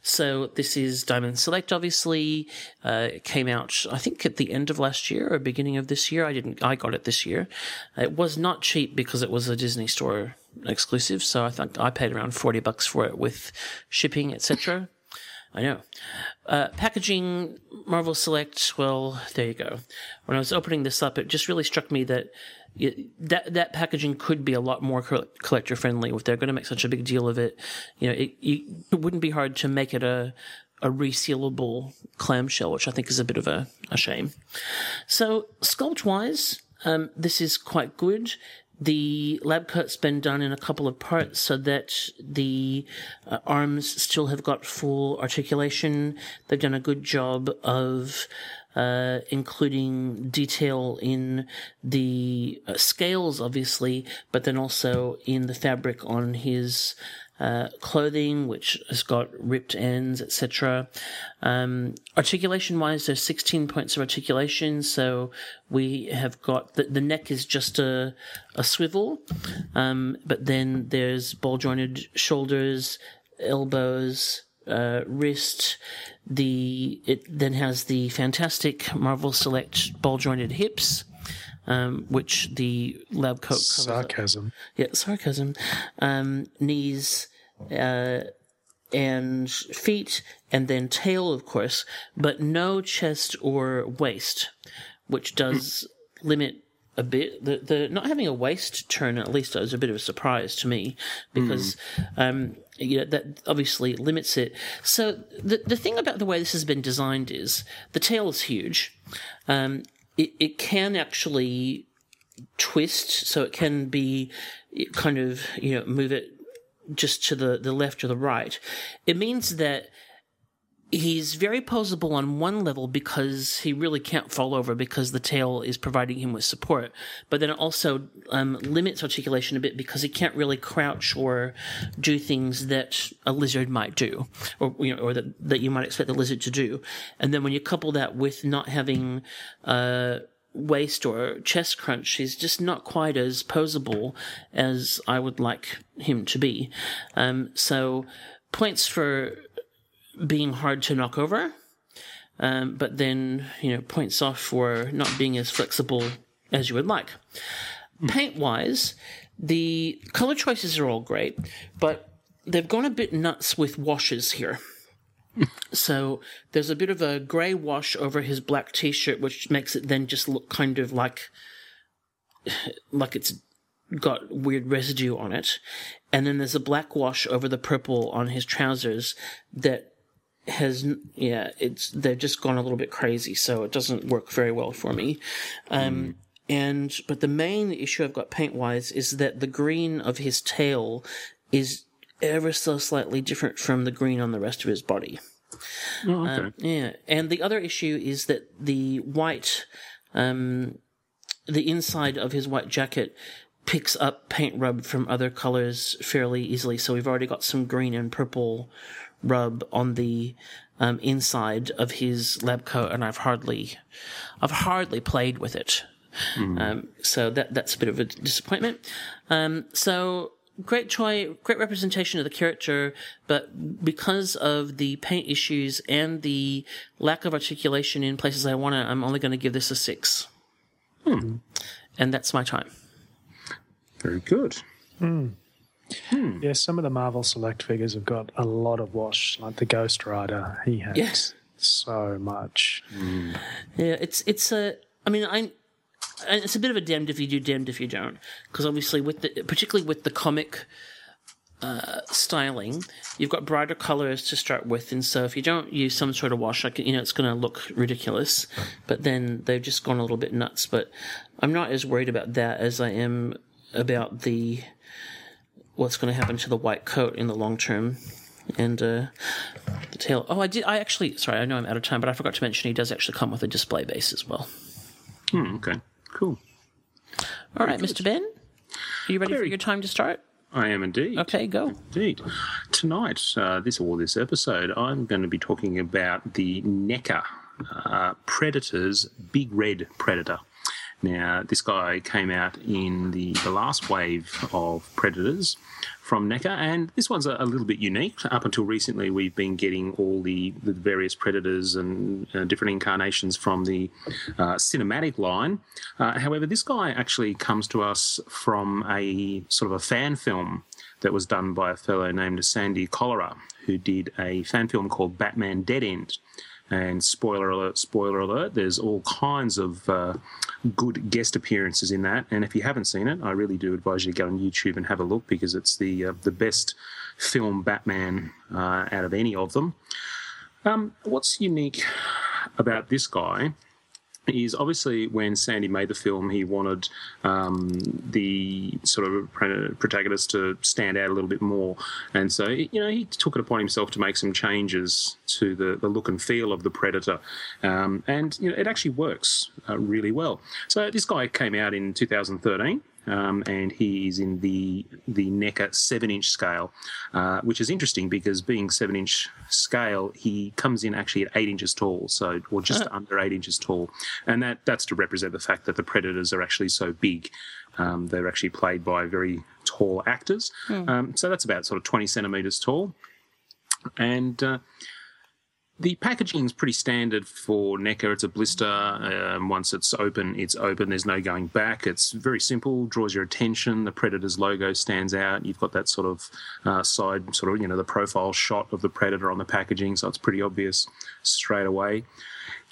So this is Diamond Select, obviously. Uh, it came out, I think, at the end of last year or beginning of this year. I didn't, I got it this year. It was not cheap because it was a Disney Store exclusive, so I think I paid around 40 bucks for it with shipping, etc. I know. Uh, packaging, Marvel Select, well, there you go. When I was opening this up, it just really struck me that it, that that packaging could be a lot more collector friendly if they're going to make such a big deal of it. You know, it, it wouldn't be hard to make it a a resealable clamshell, which I think is a bit of a, a shame. So sculpt wise, um, this is quite good. The lab cut's been done in a couple of parts so that the uh, arms still have got full articulation. They've done a good job of uh, including detail in the uh, scales, obviously, but then also in the fabric on his uh, clothing, which has got ripped ends, etc. Um, articulation wise, there's 16 points of articulation, so we have got the, the neck is just a, a swivel, um, but then there's ball jointed shoulders, elbows, uh, wrist. The it then has the fantastic Marvel Select ball jointed hips, um, which the lab coat. Sarcasm. Yeah, sarcasm. Um, knees, uh, and feet, and then tail, of course, but no chest or waist, which does limit a bit. The the not having a waist turn at least is a bit of a surprise to me because um, you know that obviously limits it. So the the thing about the way this has been designed is the tail is huge. Um, it it can actually twist, so it can be kind of you know move it just to the the left or the right. It means that he's very posable on one level because he really can't fall over because the tail is providing him with support. But then it also um, limits articulation a bit because he can't really crouch or do things that a lizard might do, or you know, or that that you might expect the lizard to do. And then when you couple that with not having uh, waist or chest crunch, he's just not quite as posable as I would like him to be. Um, so points for being hard to knock over, um, but then you know points off for not being as flexible as you would like. Paint wise, the color choices are all great, but they've gone a bit nuts with washes here. so there's a bit of a grey wash over his black t-shirt, which makes it then just look kind of like like it's got weird residue on it. And then there's a black wash over the purple on his trousers that has yeah it's they've just gone a little bit crazy so it doesn't work very well for me um and but the main issue i've got paint wise is that the green of his tail is ever so slightly different from the green on the rest of his body Oh, okay. um, yeah, and the other issue is that the white, um, the inside of his white jacket picks up paint rub from other colors fairly easily. So we've already got some green and purple rub on the um, inside of his lab coat, and I've hardly, I've hardly played with it. Um, so that that's a bit of a disappointment. Um, so great choice, great representation of the character, but because of the paint issues and the lack of articulation in places I want to, I'm only going to give this a six. And that's my time. Very good. Yeah, some of the Marvel Select figures have got a lot of wash, like the Ghost Rider. He has Yes. so much. Yeah, it's it's a. I mean, I and it's a bit of a damned if you do, damned if you don't. Because obviously, with the particularly with the comic uh, styling, you've got brighter colors to start with, and so if you don't use some sort of wash, like you know, it's going to look ridiculous. But then they've just gone a little bit nuts. But I'm not as worried about that as I am about the what's going to happen to the white coat in the long term. And uh, the tail. Oh, I did. I actually. Sorry, I know I'm out of time, but I forgot to mention he does actually come with a display base as well. Hmm, okay, cool. All right, Mr. Ben, are you ready for your time to start? I am indeed. Okay, go. Indeed. Tonight, uh, this or this episode, I'm going to be talking about the NECA uh, Predator's Big Red Predator. Now, this guy came out in the, the last wave of Predators from NECA, and this one's a, a little bit unique. Up until recently, we've been getting all the, the various Predators and uh, different incarnations from the uh, cinematic line. Uh, however, this guy actually comes to us from a sort of a fan film that was done by a fellow named Sandy Collora, who did a fan film called Batman Dead End. And spoiler alert, spoiler alert, there's all kinds of uh, good guest appearances in that. And if you haven't seen it, I really do advise you to go on YouTube and have a look because it's the, uh, the best film Batman uh, out of any of them. Um, what's unique about this guy is obviously when Sandy made the film, he wanted um, the sort of protagonist to stand out a little bit more, and so you know he took it upon himself to make some changes to the, the look and feel of the Predator, um, and you know it actually works uh, really well. So this guy came out in 2013. Um, and he is in the the NECA seven inch scale, uh, which is interesting because being seven inch scale, he comes in actually at eight inches tall, so or just under eight inches tall, and that that's to represent the fact that the predators are actually so big. Um, they're actually played by very tall actors, Hmm. um, so that's about sort of twenty centimeters tall, and. Uh, the packaging is pretty standard for NECA. It's a blister. Um, once it's open, it's open. There's no going back. It's very simple. Draws your attention. The Predator's logo stands out. You've got that sort of uh, side, sort of you know, the profile shot of the Predator on the packaging, so it's pretty obvious straight away.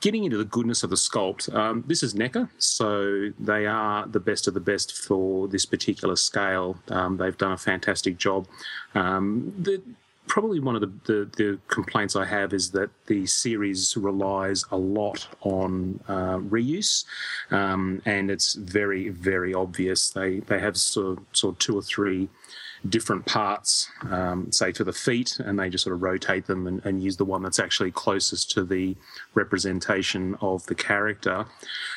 Getting into the goodness of the sculpt, um, this is NECA, so they are the best of the best for this particular scale. Um, they've done a fantastic job. Um, the probably one of the, the, the complaints I have is that the series relies a lot on uh, reuse, um, and it's very very obvious. They they have sort of, sort of two or three different parts, um, say for the feet, and they just sort of rotate them and, and use the one that's actually closest to the representation of the character.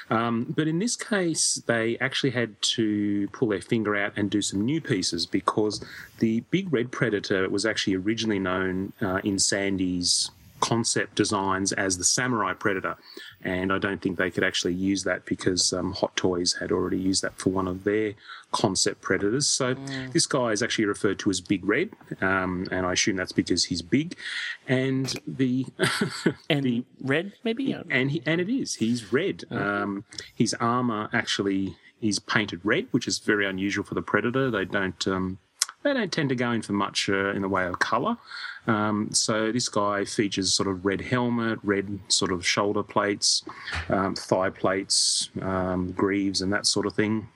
Um, but in this case, they actually had to pull their finger out and do some new pieces because the big red predator was actually originally known uh, in Sandy's concept designs as the samurai predator. And i don't think they could actually use that because um, hot toys had already used that for one of their concept predators. So this guy is actually referred to as big red um, and i assume that's because he's big. And the and the red maybe? and he, and it is. He's red. Um, his armor actually is painted red which is very unusual for the predator. They don't um, they don't tend to go in for much uh, in the way of colour. Um, so this guy features sort of red helmet, red sort of shoulder plates, um, thigh plates, um, greaves, and that sort of thing.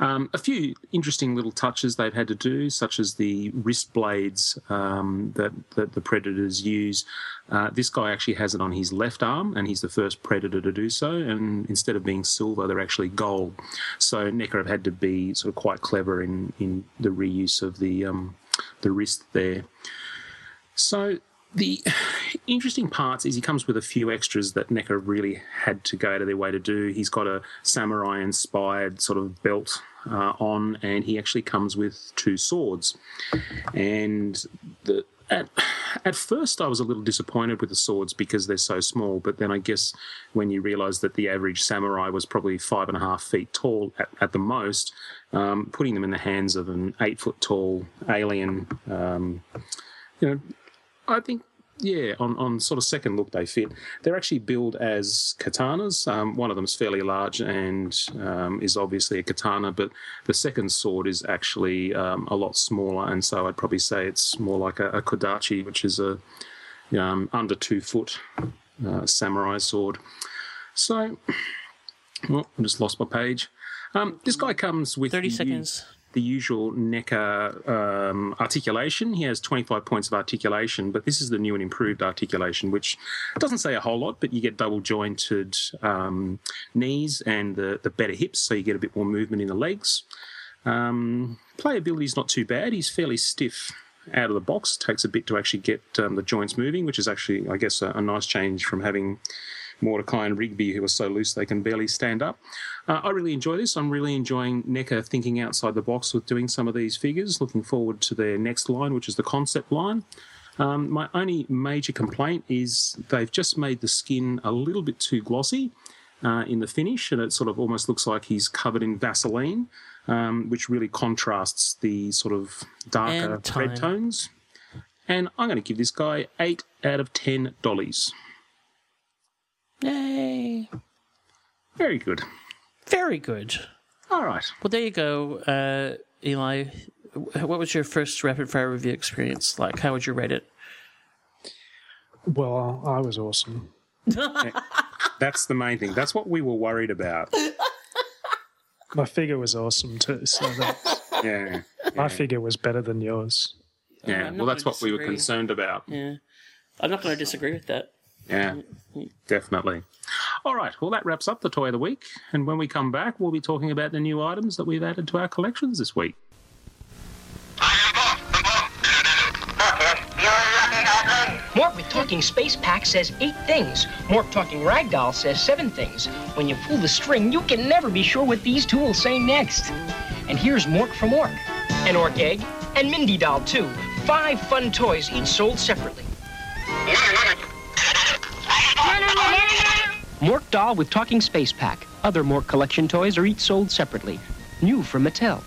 Um, a few interesting little touches they've had to do, such as the wrist blades um, that, that the predators use. Uh, this guy actually has it on his left arm, and he's the first predator to do so. And instead of being silver, they're actually gold. So NECA have had to be sort of quite clever in, in the reuse of the um, the wrist there. So the interesting parts is he comes with a few extras that NECA really had to go out of their way to do. He's got a samurai inspired sort of belt uh, on, and he actually comes with two swords. And the at, at first, I was a little disappointed with the swords because they're so small. But then I guess when you realise that the average samurai was probably five and a half feet tall at, at the most, um, putting them in the hands of an eight foot tall alien, um, you know, I think yeah, on, on sort of second look, they fit. They're actually billed as katanas. Um, one of them is fairly large and um, is obviously a katana, but the second sword is actually um, a lot smaller, and so I'd probably say it's more like a, a kodachi, which is a um, under two foot uh, samurai sword. So Oh, I just lost my page. Um, this guy comes with 30 the u- seconds. The usual NECA um, articulation. He has 25 points of articulation, but this is the new and improved articulation, which doesn't say a whole lot, but you get double jointed um, knees and the, the better hips, so you get a bit more movement in the legs. Um, is not too bad. He's fairly stiff out of the box. Takes a bit to actually get um, the joints moving, which is actually, I guess, a, a nice change from having Mordecai and Rigby, who are so loose they can barely stand up. Uh, I really enjoy this. I'm really enjoying NECA thinking outside the box with doing some of these figures. Looking forward to their next line, which is the concept line. Um, my only major complaint is they've just made the skin a little bit too glossy uh, in the finish, and it sort of almost looks like he's covered in Vaseline, um, which really contrasts the sort of darker red tones. And I'm going to give this guy eight out of ten dollies. Yay. Very good. Very good. All right. Well, there you go, uh, Eli. What was your first rapid fire review experience like? How would you rate it? Well, I was awesome. That's the main thing. That's what we were worried about. My figure was awesome too. So that Yeah. my figure was better than yours. Yeah. I'm Well, that's gonna what we were concerned about. Yeah. I'm not going to disagree with that. Yeah, mm-hmm. definitely. All right. Well, that wraps up the toy of the week. And when we come back, we'll be talking about the new items that we've added to our collections this week. Mork with Talking Space Pack says eight things. Mork Talking Ragdoll says seven things. When you pull the string, you can never be sure what these two will say next. And here's Mork from Ork. An Ork egg, and Mindy Doll, too. Five fun toys, each sold separately. Mork Doll with Talking Space Pack. Other Mork collection toys are each sold separately. New from Mattel.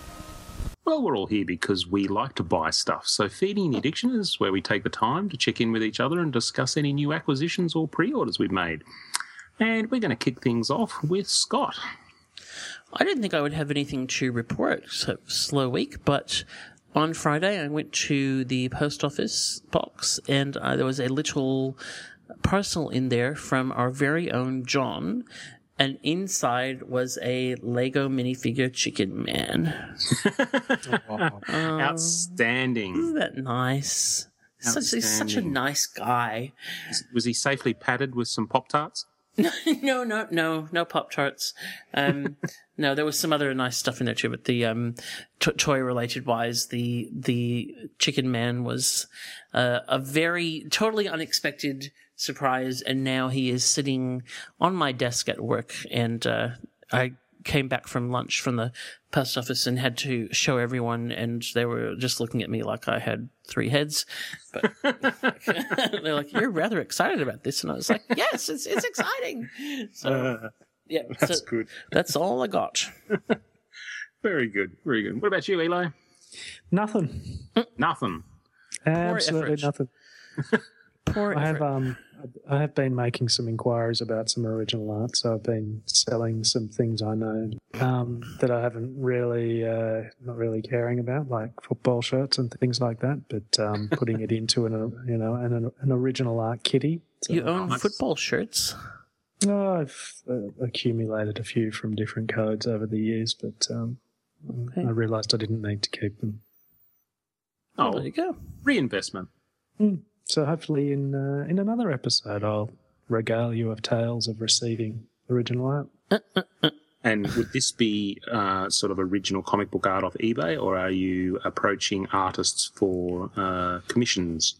Well, we're all here because we like to buy stuff. So, Feeding the Addiction is where we take the time to check in with each other and discuss any new acquisitions or pre orders we've made. And we're going to kick things off with Scott. I didn't think I would have anything to report. So slow week, but on Friday I went to the post office box and uh, there was a little parcel in there from our very own John. And inside was a Lego minifigure Chicken Man. Outstanding. Isn't that nice? Such, he's such a nice guy. Was he safely padded with some Pop Tarts? no, no, no, no Pop Tarts. Um, no, there was some other nice stuff in there too, but the um, t- toy related wise, the the Chicken Man was uh, a very totally unexpected surprise, and now he is sitting on my desk at work, and uh, I came back from lunch from the post office and had to show everyone, and they were just looking at me like I had three heads. But they're like, "You're rather excited about this," and I was like, "Yes, it's it's exciting." So Uh, yeah, that's so good. That's all I got. Very good. Very good. What about you, Eli? Nothing. Nothing. Absolutely nothing. Poor I have um I have been making some inquiries about some original art, so I've been selling some things I know um, that I haven't really uh, not really caring about, like football shirts and things like that. But um, putting it into an you know an, an original art kitty. So, you own football shirts. No, I've uh, accumulated a few from different codes over the years, but um, Okay. I realised I didn't need to keep them. Oh, there you go. Reinvestment. So hopefully in uh, in another episode, I'll regale you of tales of receiving original art. And would this be uh, sort of original comic book art off eBay, or are you approaching artists for uh, commissions?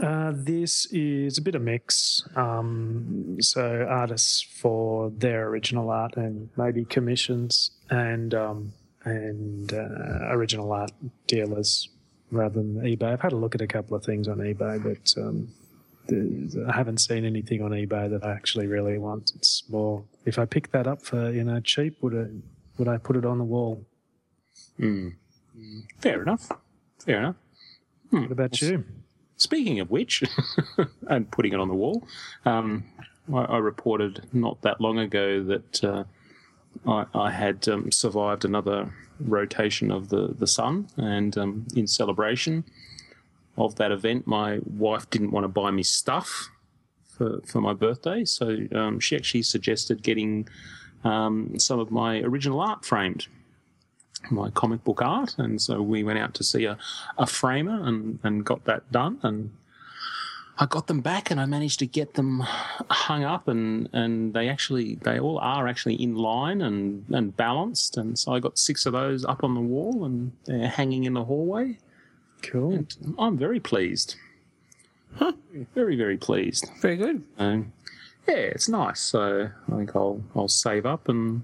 Uh, this is a bit of mix. Um, so artists for their original art and maybe commissions and um, and uh, original art dealers rather than eBay. I've had a look at a couple of things on eBay, but um, I haven't seen anything on eBay that I actually really want. It's more if I pick that up for you know cheap, would it would I put it on the wall? Mm. Fair enough. Fair enough. Hmm. What about you? Speaking of which, and putting it on the wall, um, I, I reported not that long ago that uh, I, I had um, survived another rotation of the, the sun, and um, in celebration of that event, my wife didn't want to buy me stuff for, for my birthday, so um, she actually suggested getting um, some of my original art framed, my comic book art, and so we went out to see a, a framer and, and got that done, and I got them back, and I managed to get them hung up, and, and they actually they all are actually in line and, and balanced, and so I got six of those up on the wall, and they're hanging in the hallway. Cool. And I'm very pleased. Huh. Very very pleased. Very good. Um, yeah, it's nice. So I think I'll I'll save up and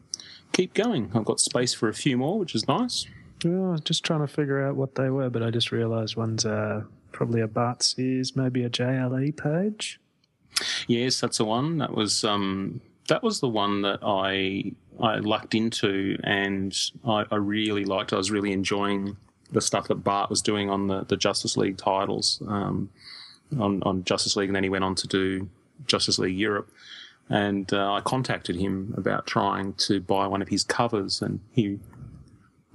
keep going. I've got space for a few more, which is nice. Yeah, I was just trying to figure out what they were, but I just realised one's uh, probably a Bart Sears, maybe a JLE page. Yes, that's the one. That was um that was the one that I I lucked into and I, I really liked. I was really enjoying the stuff that Bart was doing on the, the Justice League titles. Um, on, on Justice League, and then he went on to do Justice League Europe. And uh, I contacted him about trying to buy one of his covers, and he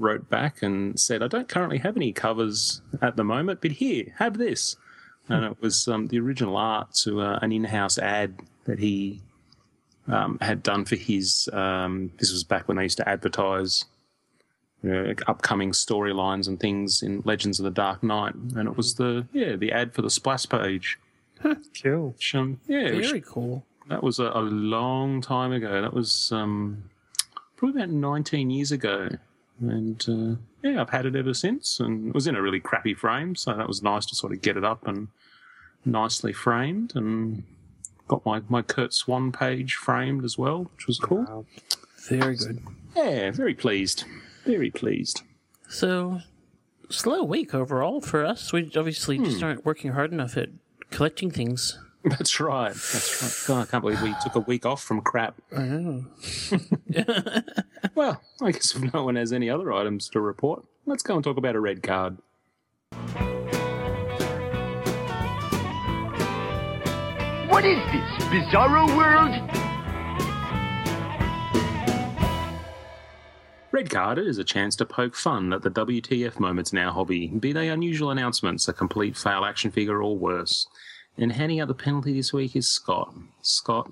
wrote back and said, "I don't currently have any covers at the moment, but here, have this." And it was um, the original art to uh, an in-house ad that he um, had done for his. Um, this was back when they used to advertise you know, upcoming storylines and things in Legends of the Dark Knight, and it was the yeah the ad for the splash page. Cool. Which, um, yeah, which- Very cool. that was a, a long time ago. That was um, probably about 19 years ago. And uh, yeah, I've had it ever since. And it was in a really crappy frame, so that was nice to sort of get it up and nicely framed. And got my, my Curt Swan page framed as well, which was cool. Very good. Yeah, very pleased. Very pleased. So, slow week overall for us. We obviously Hmm. just aren't working hard enough at collecting things. That's right. That's right. God, I can't believe we took a week off from crap. I know. Well, I guess if no one has any other items to report, let's go and talk about a red card. What is this, Bizarro World? Red Carded is a chance to poke fun at the WTF Moments Now hobby, be they unusual announcements, a complete fail action figure, or worse. And handing out the penalty this week is Scott. Scott,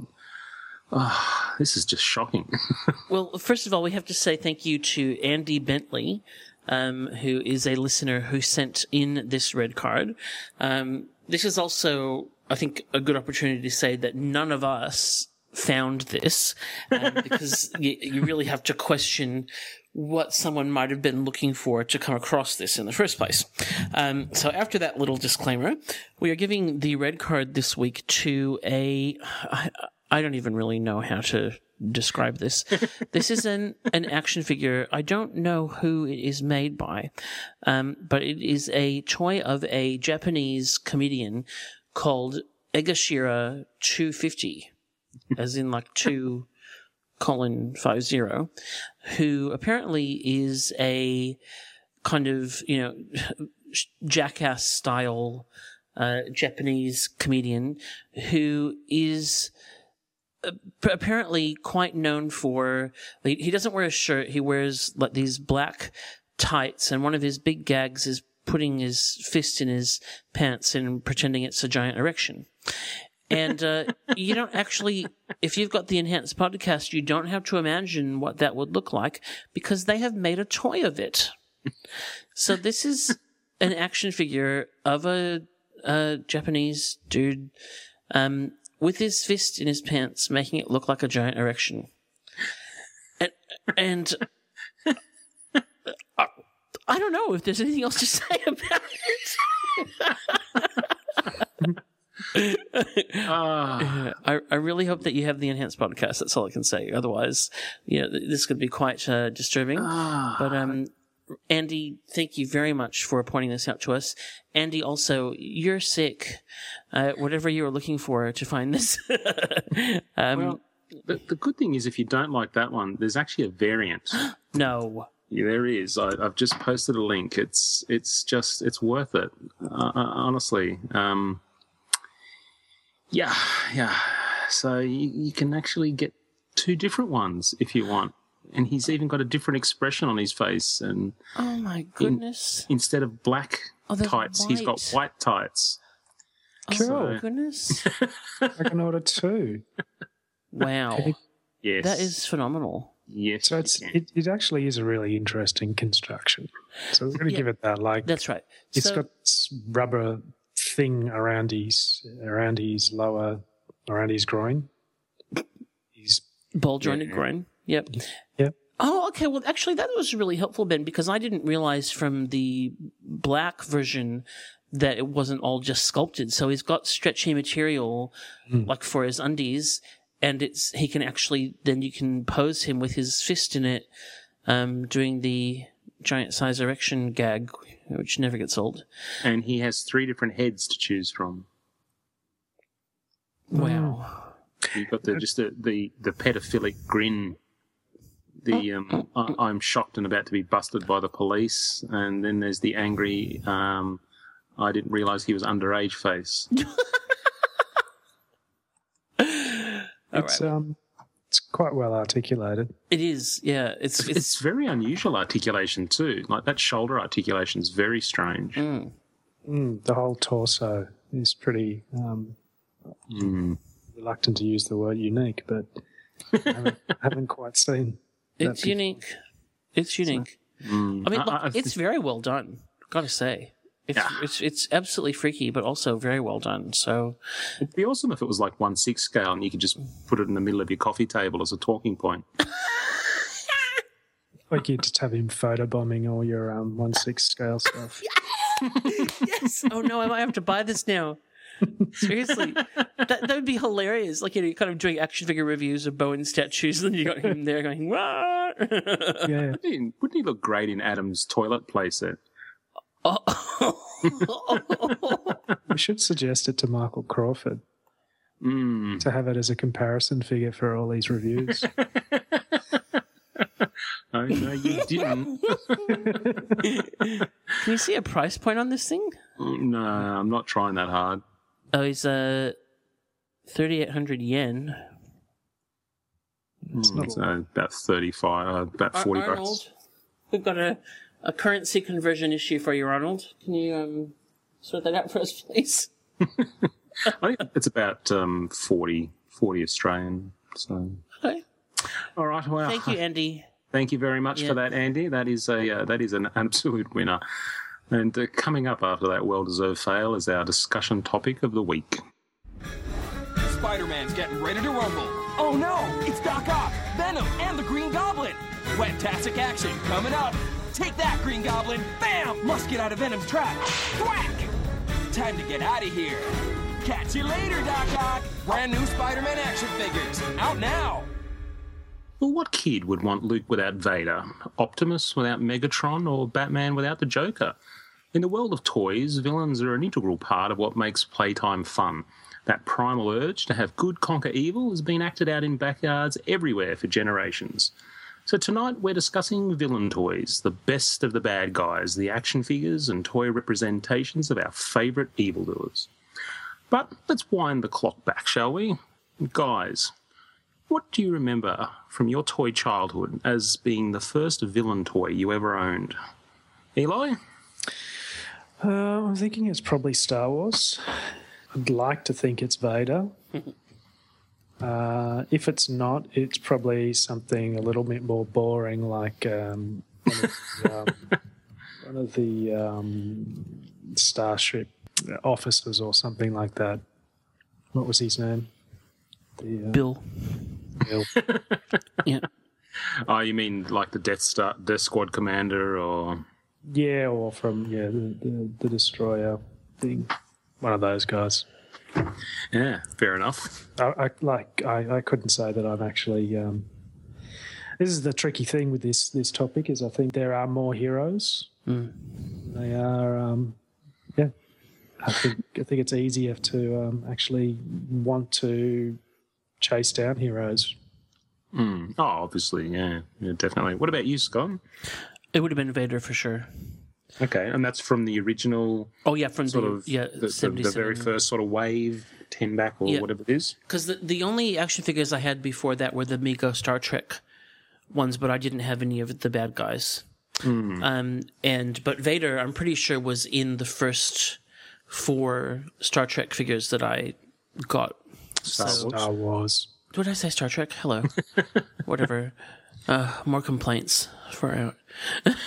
ah, this is just shocking. Well, first of all, we have to say thank you to Andy Bentley, um, who is a listener who sent in this red card. Um, this is also, I think, a good opportunity to say that none of us found this, um, because you, you really have to question what someone might have been looking for to come across this in the first place. Um, so after that little disclaimer, we are giving the red card this week to a, I, I don't even really know how to describe this. this is an, an action figure. I don't know who it is made by, um, but it is a toy of a Japanese comedian called Egashira 250, as in like two colon five zero, who apparently is a kind of you know jackass style uh, Japanese comedian who is uh, apparently quite known for he he doesn't wear a shirt. He wears like these black tights and one of his big gags is putting his fist in his pants and pretending it's a giant erection and uh, you don't actually if you've got the enhanced podcast you don't have to imagine what that would look like because they have made a toy of it so this is an action figure of a, a Japanese dude um, with his fist in his pants, making it look like a giant erection. And, and I, I don't know if there's anything else to say about it. Ah. I, I really hope that you have the enhanced podcast. That's all I can say. Otherwise, know, this could be quite uh, disturbing. Ah. But um, Andy, thank you very much for pointing this out to us. Andy, also, you're sick. Uh, whatever you were looking for to find this. um, well, the, the good thing is, if you don't like that one, there's actually a variant. no. Yeah, there is. I, I've just posted a link. It's it's just it's worth it. Uh, uh, honestly. Um, yeah, yeah. So you, you can actually get two different ones if you want, and he's even got a different expression on his face. And Oh my in- goodness. instead of black Oh, there's tights, he's got white. white tights. Oh Cool. my goodness. I can order two. Wow. Penny, Yes. That is phenomenal. Yes. So it's it, it actually is a really interesting construction. So we're going to Yeah. give it that. Like That's right. It's So- got rubber thing around his around his lower around his groin. His Ball jointed Yeah. groin. Yep. Yep. Oh, okay. Well, actually, that was really helpful, Ben, because I didn't realize from the black version that it wasn't all just sculpted. So he's got stretchy material, Hmm. like for his undies, and it's he can actually then you can pose him with his fist in it, um, doing the giant size erection gag, which never gets old. And he has three different heads to choose from. Wow. You've got the just the the, the pedophilic grin. The um, I, I'm shocked and about to be busted by the police, and then there's the angry. Um, I didn't realise he was underage face. it's um it's quite well articulated. It is, yeah. It's It's, it's, very unusual articulation too. Like that shoulder articulation is very strange. Mm. Mm, the whole torso is pretty um, Mm. reluctant to use the word unique, but I haven't, haven't quite seen. that it's before. unique. It's unique. Mm. I mean, I- I- it's very well done. Gotta say, it's it's it's absolutely freaky, but also very well done. So It'd be awesome if it was like one six scale and you could just put it in the middle of your coffee table as a talking point. Like you just have him photobombing all your um, one six scale stuff. yes. Oh no, I might have to buy this now. Seriously, that that would be hilarious. Like you know, you're kind of doing action figure reviews of Bowen statues, and then you got him there going, "What?" Yeah. Wouldn't he, wouldn't he look great in Adam's toilet playset? We should suggest it to Michael Crawford Mm. to have it as a comparison figure for all these reviews. Oh, no, you didn't. Can you see a price point on this thing? no, I'm not trying that hard. Oh, it's uh, thirty eight hundred yen. It's not Mm, so about 35, uh, about 40 Arnold, bucks. we've got a, a currency conversion issue for you, Arnold. Can you um, sort that out for us, please? I think it's about um, 40, 40 Australian. So, Okay. all right. Well, Thank you, Andy. Thank you very much Yeah. for that, Andy. That is a uh, that is an absolute winner. And uh, coming up after that well-deserved fail is our discussion topic of the week. Spider-Man's getting ready to rumble. Oh no, it's Doc Ock, Venom, and the Green Goblin. Fantastic action coming up. Take that, Green Goblin. Bam! Must get out of Venom's trap. Whack! Time to get out of here. Catch you later, Doc Ock. Brand new Spider-Man action figures. Out now. Well, what kid would want Luke without Vader, Optimus without Megatron, or Batman without the Joker? In the world of toys, villains are an integral part of what makes playtime fun. That primal urge to have good conquer evil has been acted out in backyards everywhere for generations. So tonight we're discussing villain toys, the best of the bad guys, the action figures and toy representations of our favourite evildoers. But let's wind the clock back, shall we? Guys, what do you remember from your toy childhood as being the first villain toy you ever owned? Eli? Uh, I'm thinking it's probably Star Wars. I'd like to think it's Vader. Uh, if it's not, it's probably something a little bit more boring, like um, one of the, um, one of the um, Starship officers or something like that. What was his name? The, uh, Bill. Bill. Yeah. Oh, you mean like the Death Star, Death Squad commander, or yeah, or from yeah the, the, the destroyer thing. One of those guys. Yeah, fair enough. I, I like I, I couldn't say that I'm actually. Um, this is the tricky thing with this this topic is I think there are more heroes. They are, um, yeah. I think I think it's easier to um, actually want to chase down heroes. Mm. Oh, obviously, yeah, yeah, definitely. What about you, Scott? It would have been Vader for sure. Okay, and that's from the original. Oh yeah, from sort the of yeah the, the, the very first sort of wave, ten back or Yeah. whatever it is. Because the the only action figures I had before that were the Mego Star Trek ones, but I didn't have any of the bad guys. Hmm. Um, and but Vader, I'm pretty sure was in the first four Star Trek figures that I got. Star So- Wars. Star Wars. Did I say Star Trek? Hello. Whatever. Uh, more complaints for.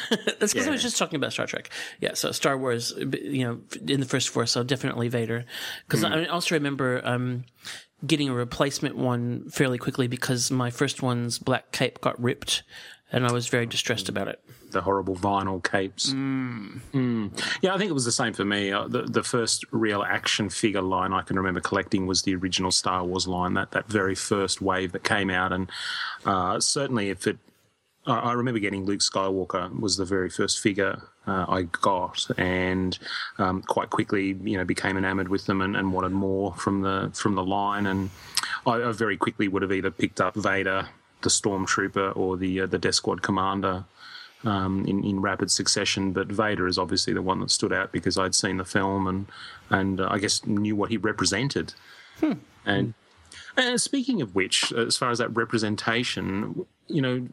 That's because I was just talking about Star Trek. Yeah, so Star Wars, you know, in the first four, so definitely Vader. Because I also remember um, getting a replacement one fairly quickly because my first one's black cape got ripped, and I was very distressed about it. the horrible vinyl capes. Mm. Yeah, I think it was the same for me. Uh, the, the first real action figure line I can remember collecting was the original Star Wars line, that, that very first wave that came out. And uh, certainly, if it, I I remember getting Luke Skywalker was the very first figure uh, I got, and um, quite quickly, you know, became enamored with them and, and wanted more from the from the line. And I, I very quickly would have either picked up Vader, the Stormtrooper, or the uh, the Death Squad Commander um, in, in rapid succession. But Vader is obviously the one that stood out because I'd seen the film and and uh, I guess knew what he represented. And and speaking of which, as far as that representation, you know,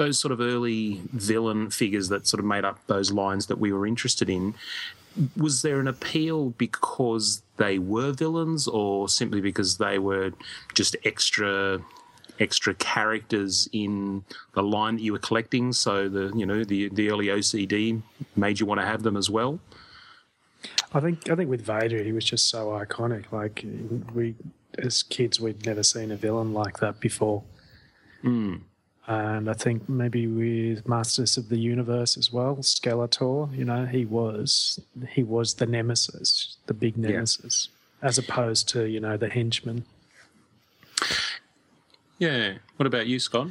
those sort of early villain figures that sort of made up those lines that we were interested in. Was there an appeal because they were villains, or simply because they were just extra extra characters in the line that you were collecting. So the you know the the early OCD made you want to have them as well. I think I think with Vader, he was just so iconic. Like we, as kids, we'd never seen a villain like that before. Mm. And I think maybe with Masters of the Universe as well, Skeletor. You know, he was he was the nemesis, the big nemesis, as opposed to you know the henchman. Yeah. What about you, Scott?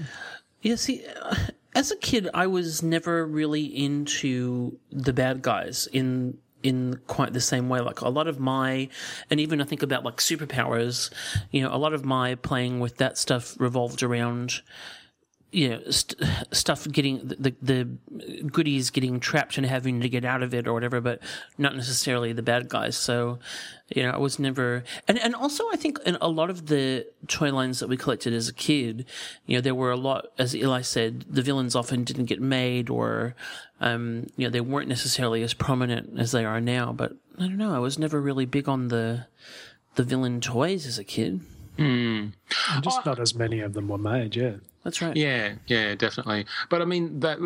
Yeah, see, uh, as a kid, I was never really into the bad guys in in quite the same way. Like a lot of my, and even I think about like superpowers. You know, a lot of my playing with that stuff revolved around. You know, st- stuff getting the the goodies getting trapped and having to get out of it or whatever, but not necessarily the bad guys. So, you know, I was never, and and also I think in a lot of the toy lines that we collected as a kid, you know, there were a lot, as Eli said, the villains often didn't get made, or, um, you know, they weren't necessarily as prominent as they are now. But I don't know, I was never really big on the the villain toys as a kid. Mm. And just not as many of them were made. Yeah. That's right. Yeah, yeah, definitely. But I mean, that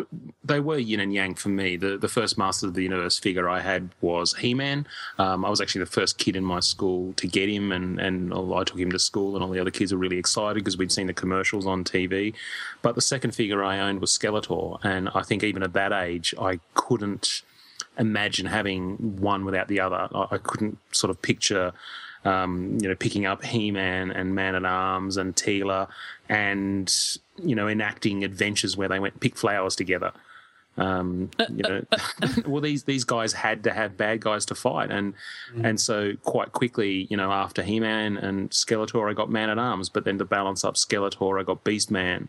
they were yin and yang for me. The the first Master of the Universe figure I had was He Man. Um, I was actually the first kid in my school to get him, and and I took him to school, and all the other kids were really excited because we'd seen the commercials on TV. But the second figure I owned was Skeletor, and I think even at that age, I couldn't imagine having one without the other. I, I couldn't sort of picture um, you know, picking up He-Man and Man at Arms and Teela, and you know, enacting adventures where they went pick flowers together. Um, you know, well, these these guys had to have bad guys to fight, and and so quite quickly, you know, after He-Man and Skeletor, I got Man at Arms, but then to balance up Skeletor, I got Beast Man.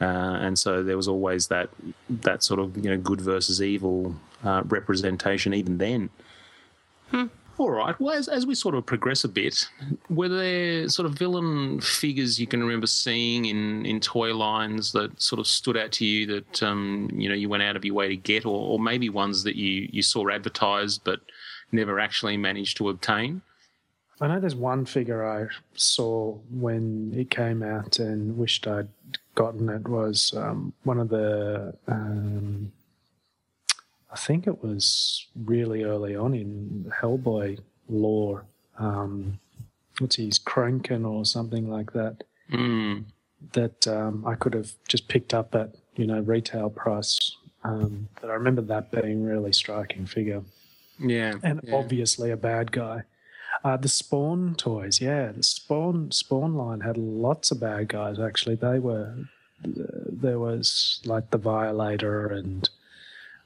Uh, and so there was always that that sort of you know good versus evil uh, representation even then. All right. Well, as, as we sort of progress a bit, were there sort of villain figures you can remember seeing in, in toy lines that sort of stood out to you that um, you know you went out of your way to get, or, or maybe ones that you, you saw advertised but never actually managed to obtain? I know there's one figure I saw when it came out and wished I'd gotten it was um, one of the. Um, I think it was really early on in Hellboy lore. Um, what's his Kronkin or something like that? Mm. That um, I could have just picked up at you know retail price. Um, but I remember that being really striking figure Yeah. and yeah. obviously a bad guy. Uh, the Spawn toys, yeah, the Spawn Spawn line had lots of bad guys. Actually, they were there was like the Violator and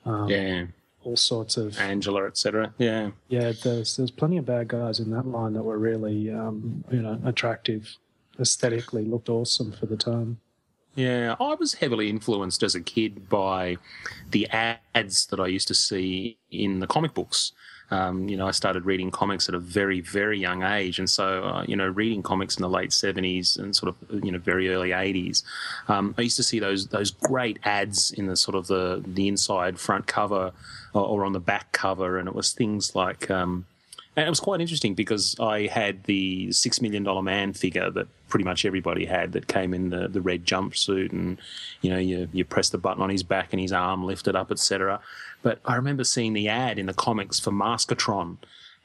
um, yeah, all sorts of Angela, etc. Yeah. yeah. There's there's plenty of bad guys in that line that were really um, you know attractive, aesthetically looked awesome for the time. Yeah, I was heavily influenced as a kid by the ads that I used to see in the comic books. Um, you know, I started reading comics at a very, very young age, and so uh, you know, reading comics in the late seventies and sort of you know very early eighties, um, I used to see those those great ads in the sort of the the inside front cover or, or on the back cover, and it was things like. Um, and it was quite interesting because I had the Six Million Dollar Man figure that pretty much everybody had that came in the, the red jumpsuit and you know you you press the button on his back and his arm lifted up etc but i remember seeing the ad in the comics for maskatron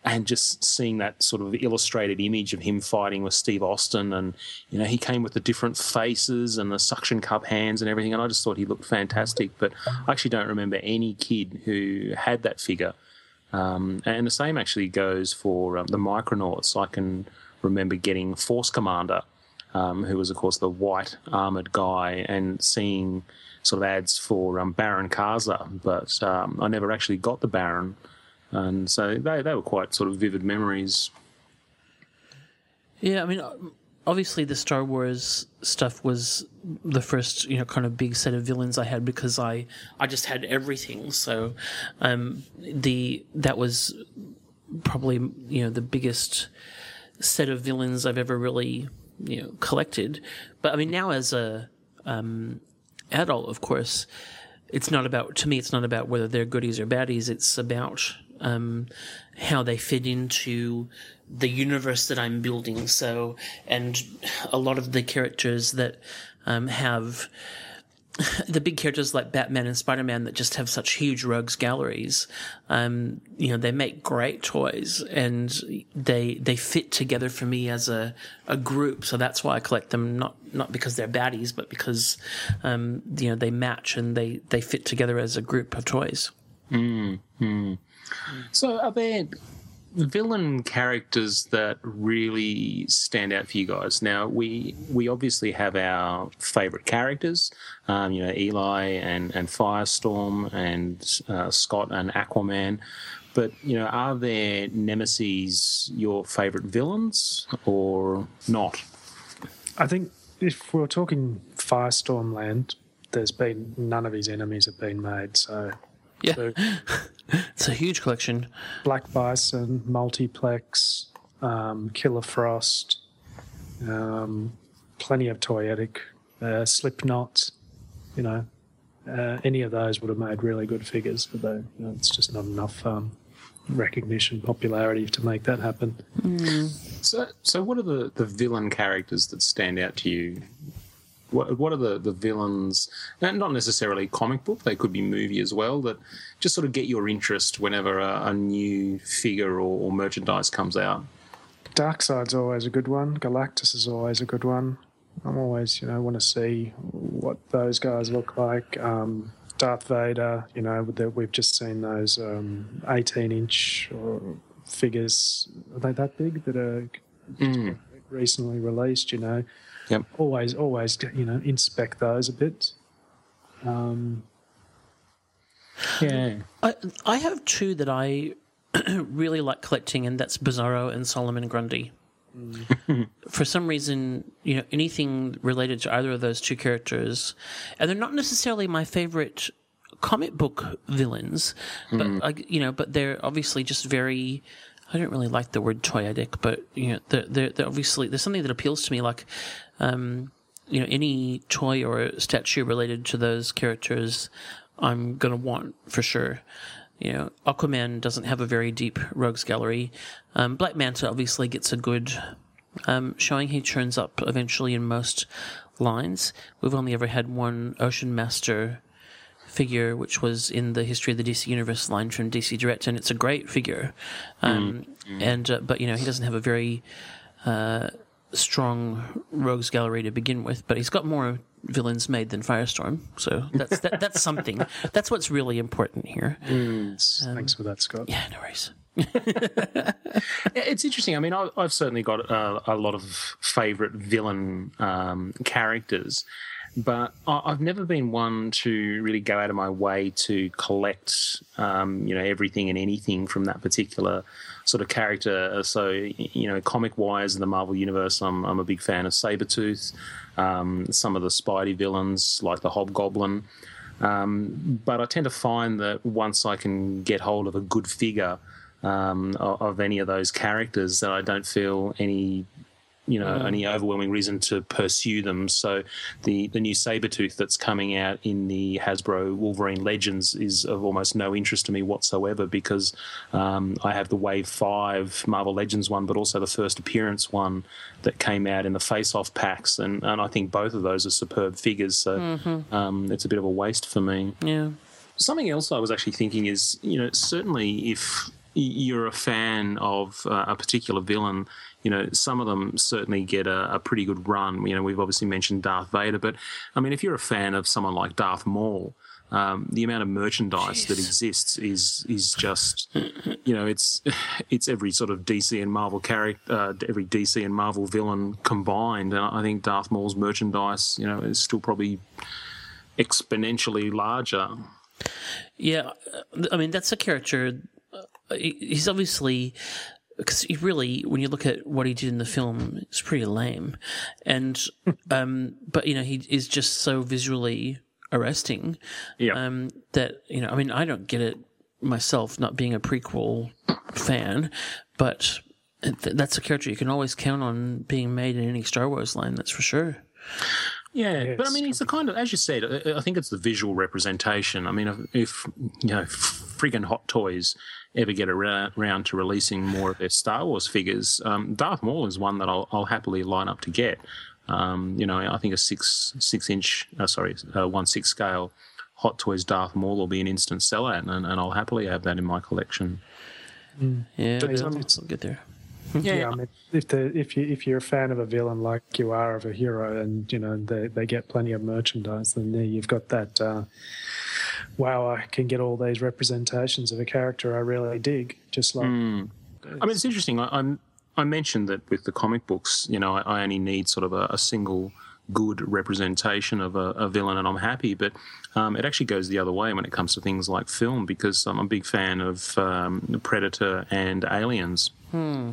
and just seeing that sort of illustrated image of him fighting with Steve Austin, and you know he came with the different faces and the suction cup hands and everything, and I just thought he looked fantastic. But I actually don't remember any kid who had that figure. Um, and the same actually goes for um, the Micronauts. I can remember getting Force Commander, um, who was of course the white armored guy, and seeing sort of ads for um, Baron Karza, but um, I never actually got the Baron and so they, they were quite sort of vivid memories. Yeah, I mean, obviously the Star Wars stuff was the first, you know, kind of big set of villains I had because I I just had everything. So, um, the that was probably you know the biggest set of villains I've ever really you know collected. But I mean, now as a um, adult, of course, it's not about to me. It's not about whether they're goodies or baddies. It's about um, how they fit into the universe that I'm building. So, and a lot of the characters that um, have the big characters like Batman and Spider Man that just have such huge rogues galleries, um, you know, they make great toys and they they fit together for me as a, a group. So that's why I collect them, not not because they're baddies, but because um, you know they match and they they fit together as a group of toys. Mm, mm. So, are there villain characters that really stand out for you guys? Now, we we obviously have our favourite characters, um, you know, Eli and and Firestorm and uh, Scott and Aquaman. But you know, are there nemesis your favourite villains or not? I think if we're talking Firestorm Land, there's been none of his enemies have been made. So yeah, it's a huge collection. Black Bison, Multiplex, um, Killer Frost, um, plenty of toyetic, uh, Slipknot. You know, uh, any of those would have made really good figures, but they, you know, it's just not enough um, recognition, popularity to make that happen. So, so what are the, the villain characters that stand out to you? What, what are the, the villains, and not necessarily comic book, they could be movie as well, that just sort of get your interest whenever a, a new figure or, or merchandise comes out? Darkseid's always a good one. Galactus is always a good one. I'm always, you know, want to see what those guys look like. Um, Darth Vader, you know, the, we've just seen those um, 18 inch figures. Are they that big that are Mm. recently released? You know, Yep. always, always, you know, inspect those a bit. Um, Yeah. I I have two that I really like collecting, and that's Bizarro and Solomon Grundy. For some reason, you know, anything related to either of those two characters, and they're not necessarily my favorite comic book villains, but like you know, but they're obviously just very. I don't really like the word toyetic, but you know, they're, they're, they're obviously there's something that appeals to me, like um, you know, any toy or statue related to those characters, I'm gonna want for sure. You know, Aquaman doesn't have a very deep rogues gallery. Um, Black Manta obviously gets a good um, showing. He turns up eventually in most lines. We've only ever had one Ocean Master figure, which was in the history of the DC Universe line from DC Direct, and it's a great figure. Um, And uh, but you know, he doesn't have a very uh, strong rogues gallery to begin with, but he's got more villains made than Firestorm, so that's that, that's something. That's what's really important here. thanks for that, Scott. Yeah, no worries. It's interesting. I mean, I've certainly got a, a lot of favourite villain um, characters, but I've never been one to really go out of my way to collect, um, you know, everything and anything from that particular sort of character. So, you know, comic wise in the Marvel Universe, I'm, I'm a big fan of Sabretooth, um, some of the Spidey villains like the Hobgoblin. Um, but I tend to find that once I can get hold of a good figure um, of, of any of those characters, that I don't feel any you know Mm. any overwhelming reason to pursue them. So the the new Sabretooth that's coming out in the Hasbro Wolverine Legends is of almost no interest to me whatsoever because um, I have the Wave Five Marvel Legends one, but also the first appearance one that came out in the Face Off packs, and, and I think both of those are superb figures. So Mhm. um, it's a bit of a waste for me. Yeah. Something else I was actually thinking is, you know, certainly if you're a fan of uh, a particular villain, you know, some of them certainly get a, a pretty good run. You know, we've obviously mentioned Darth Vader, but I mean, if you're a fan of someone like Darth Maul, um, the amount of merchandise that exists is is just, you know, it's it's every sort of DC and Marvel character, uh, every DC and Marvel villain combined, and I think Darth Maul's merchandise, you know, is still probably exponentially larger. Yeah, I mean that's a character. uh, He's obviously because he really, when you look at what he did in the film, it's pretty lame, and um, but you know he is just so visually arresting. Yeah. Um, that you know, I mean, I don't get it myself, not being a prequel fan, but th- that's a character you can always count on being made in any Star Wars line. That's for sure. Yeah, but I mean, it's the kind of, as you said, I I think it's the visual representation. I mean, if, if you know, friggin' Hot Toys ever get around, around to releasing more of their Star Wars figures, um, Darth Maul is one that I'll, I'll happily line up to get. Um, you know, I think a six six inch, uh, sorry, uh, one six scale Hot Toys Darth Maul will be an instant sellout, and, and I'll happily have that in my collection. Yeah, But, we'll, um, we'll get there. Yeah, I mean, if the if you if you're a fan of a villain like you are of a hero, and you know they they get plenty of merchandise, then there you've got that. Uh, wow, I can get all these representations of a character I really dig. Just like Mm. I mean, it's interesting. I, I'm, I mentioned that with the comic books, you know, I, I only need sort of a, a single good representation of a, a villain, and I'm happy. But um, it actually goes the other way when it comes to things like film, because I'm a big fan of um, Predator and Aliens. Hmm.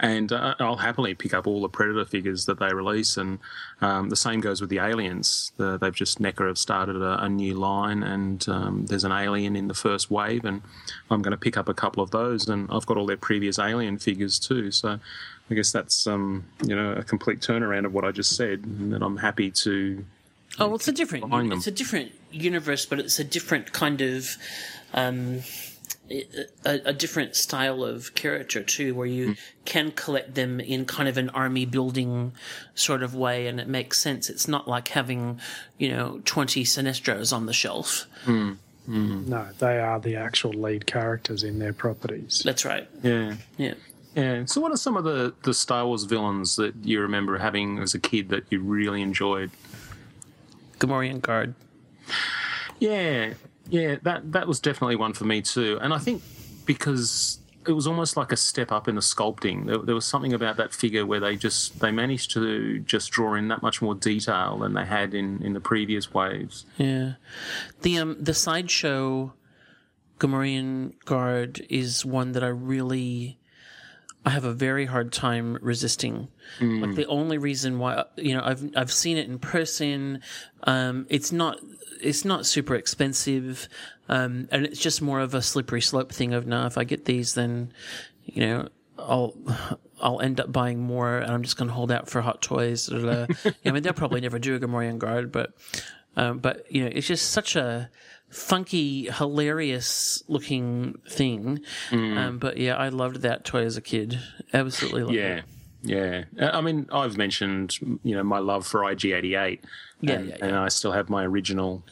And uh, I'll happily pick up all the Predator figures that they release, and um, the same goes with the Aliens. The, they've just NECA have started a, a new line, and um, there's an Alien in the first wave, and I'm going to pick up a couple of those, and I've got all their previous Alien figures too. So I guess that's um, you know a complete turnaround of what I just said, and that I'm happy to. Oh, well, it's a different. It's a different universe, but it's a different kind of, um, a, a different style of character too, where you can collect them in kind of an army building sort of way, and it makes sense. It's not like having, you know, twenty Sinestros on the shelf. Hmm. no, they are the actual lead characters in their properties. That's right. Yeah. Yeah. Yeah. So, what are some of the, the Star Wars villains that you remember having as a kid that you really enjoyed? Gamorrean Guard. Yeah, yeah, that that was definitely one for me too. And I think because it was almost like a step up in the sculpting. There, there was something about that figure where they just they managed to just draw in that much more detail than they had in in the previous waves. Yeah, the um the sideshow Gamorrean Guard is one that I really I have a very hard time resisting. Like the only reason why you know I've I've seen it in person. Um, it's not it's not super expensive, um, and it's just more of a slippery slope thing of now if I get these then you know I'll I'll end up buying more, and I'm just going to hold out for Hot Toys. I mean, they'll probably never do a Gamorrean Guard, but um, but you know, it's just such a funky, hilarious looking thing. Mm. Um, but yeah, I loved that toy as a kid. Absolutely loved Yeah. it. Yeah, Uh, I mean, I've mentioned you know my love for IG88, Yeah, and, yeah, and I still have my original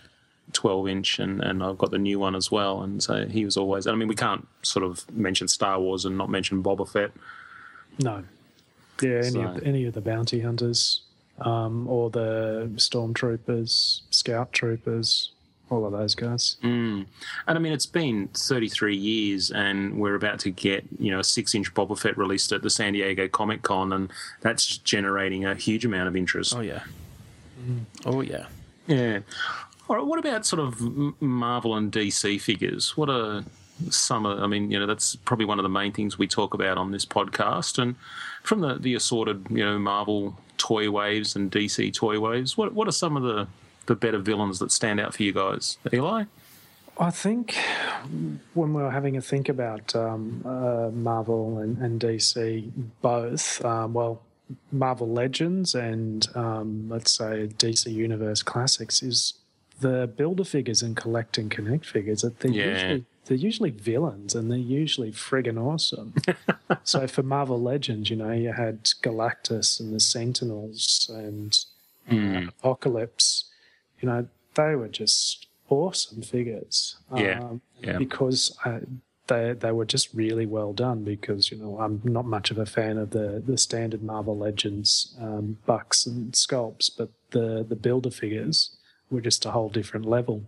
12 inch, and, and I've got the new one as well. And so he was always. I mean, we can't sort of mention Star Wars and not mention Boba Fett. No, yeah, any of So- the, any of the bounty hunters, um, or the stormtroopers, scout troopers, all of those guys. Mm. And I mean, it's been 33 years, and we're about to get, you know, a six inch Boba Fett released at the San Diego Comic Con, and that's generating a huge amount of interest. Oh, yeah. Oh, yeah. Yeah. All right, what about sort of Marvel and DC figures? What are some of, I mean, you know, that's probably one of the main things we talk about on this podcast. And from the, the assorted, you know, Marvel toy waves and DC toy waves, what, what are some of the, the better villains that stand out for you guys? Eli? I think when we were having a think about um, uh, Marvel and, and DC both, um, well, Marvel Legends and um, let's say DC Universe Classics is the builder figures and collect and connect figures. That they're Yeah. usually they're usually villains and they're usually friggin' awesome. so for Marvel Legends, you know, you had Galactus and the Sentinels and Mm. Apocalypse. You know, they were just awesome figures. Yeah, Um, yeah. Because uh, they they were just really well done. Because you know, I'm not much of a fan of the the standard Marvel Legends um, bucks and sculpts, but the the builder figures were just a whole different level.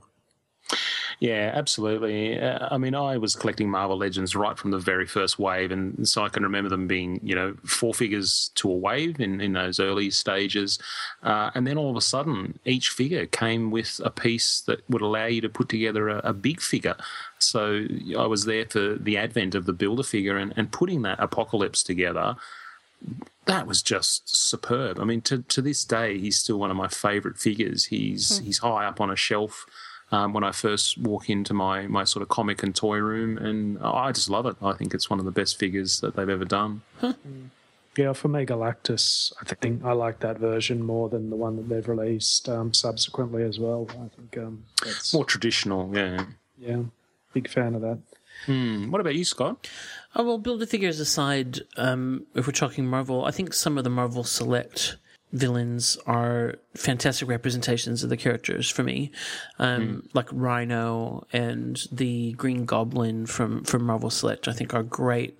Yeah, absolutely. Uh, I mean, I was collecting Marvel Legends right from the very first wave, and so I can remember them being, you know, four figures to a wave in, in those early stages. Uh, and then all of a sudden, each figure came with a piece that would allow you to put together a, a big figure. So I was there for the advent of the Builder figure and, and putting that apocalypse together that was just superb. I mean, to, to this day, he's still one of my favourite figures. He's Hmm. he's high up on a shelf um, when I first walk into my my sort of comic and toy room, and I just love it. I think it's one of the best figures that they've ever done. Yeah, for me, Galactus, I think I like that version more than the one that they've released um, subsequently as well. I think um, that's More traditional, yeah. yeah, big fan of that. Hmm. What about you, Scott? Oh, well, builder figures aside, um, if we're talking Marvel, I think some of the Marvel Select villains are fantastic representations of the characters for me. Um, Like Rhino and the Green Goblin from, from Marvel Select, I think are great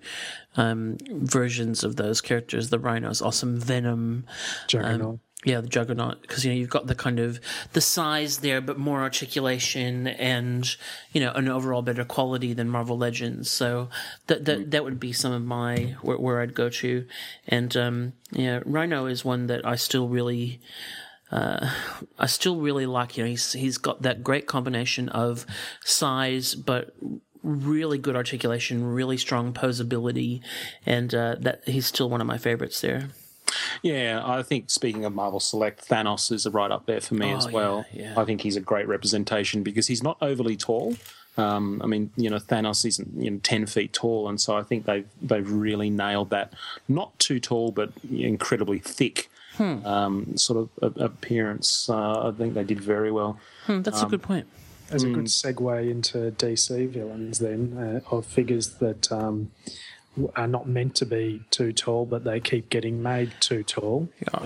um, versions of those characters. The Rhino's awesome. Venom. Juggernaut. Um, yeah, the Juggernaut, because you know you've got the kind of the size there, but more articulation and you know an overall better quality than Marvel Legends. So that that that would be some of my where, where I'd go to, and um, yeah, Rhino is one that I still really. Uh, I still really like. You know, he's he's got that great combination of size, but really good articulation, really strong posability, and uh, that he's still one of my favorites there. Yeah, I think speaking of Marvel Select, Thanos is right up there for me Oh, as well. yeah, yeah. I think he's a great representation because he's not overly tall. Um, I mean, you know, Thanos isn't you know ten feet tall, and so I think they've they've really nailed that. Not too tall, but incredibly thick. Hmm. Um, sort of a- appearance. Uh, I think they did very well. Hmm, that's a Um, good point. As a good segue into DC villains, then uh, of figures that um, w- are not meant to be too tall, but they keep getting made too tall. Uh,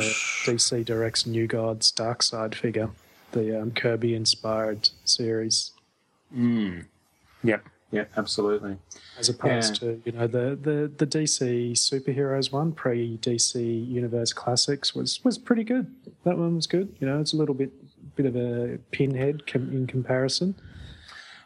DC directs New Gods Darkseid figure, the um, Kirby-inspired series, Mm. Yep. Yeah. Absolutely. as opposed Yeah. to you know the, the the DC superheroes one pre DC Universe Classics was was pretty good. That one was good. You know, it's a little bit bit of a pinhead com- in comparison.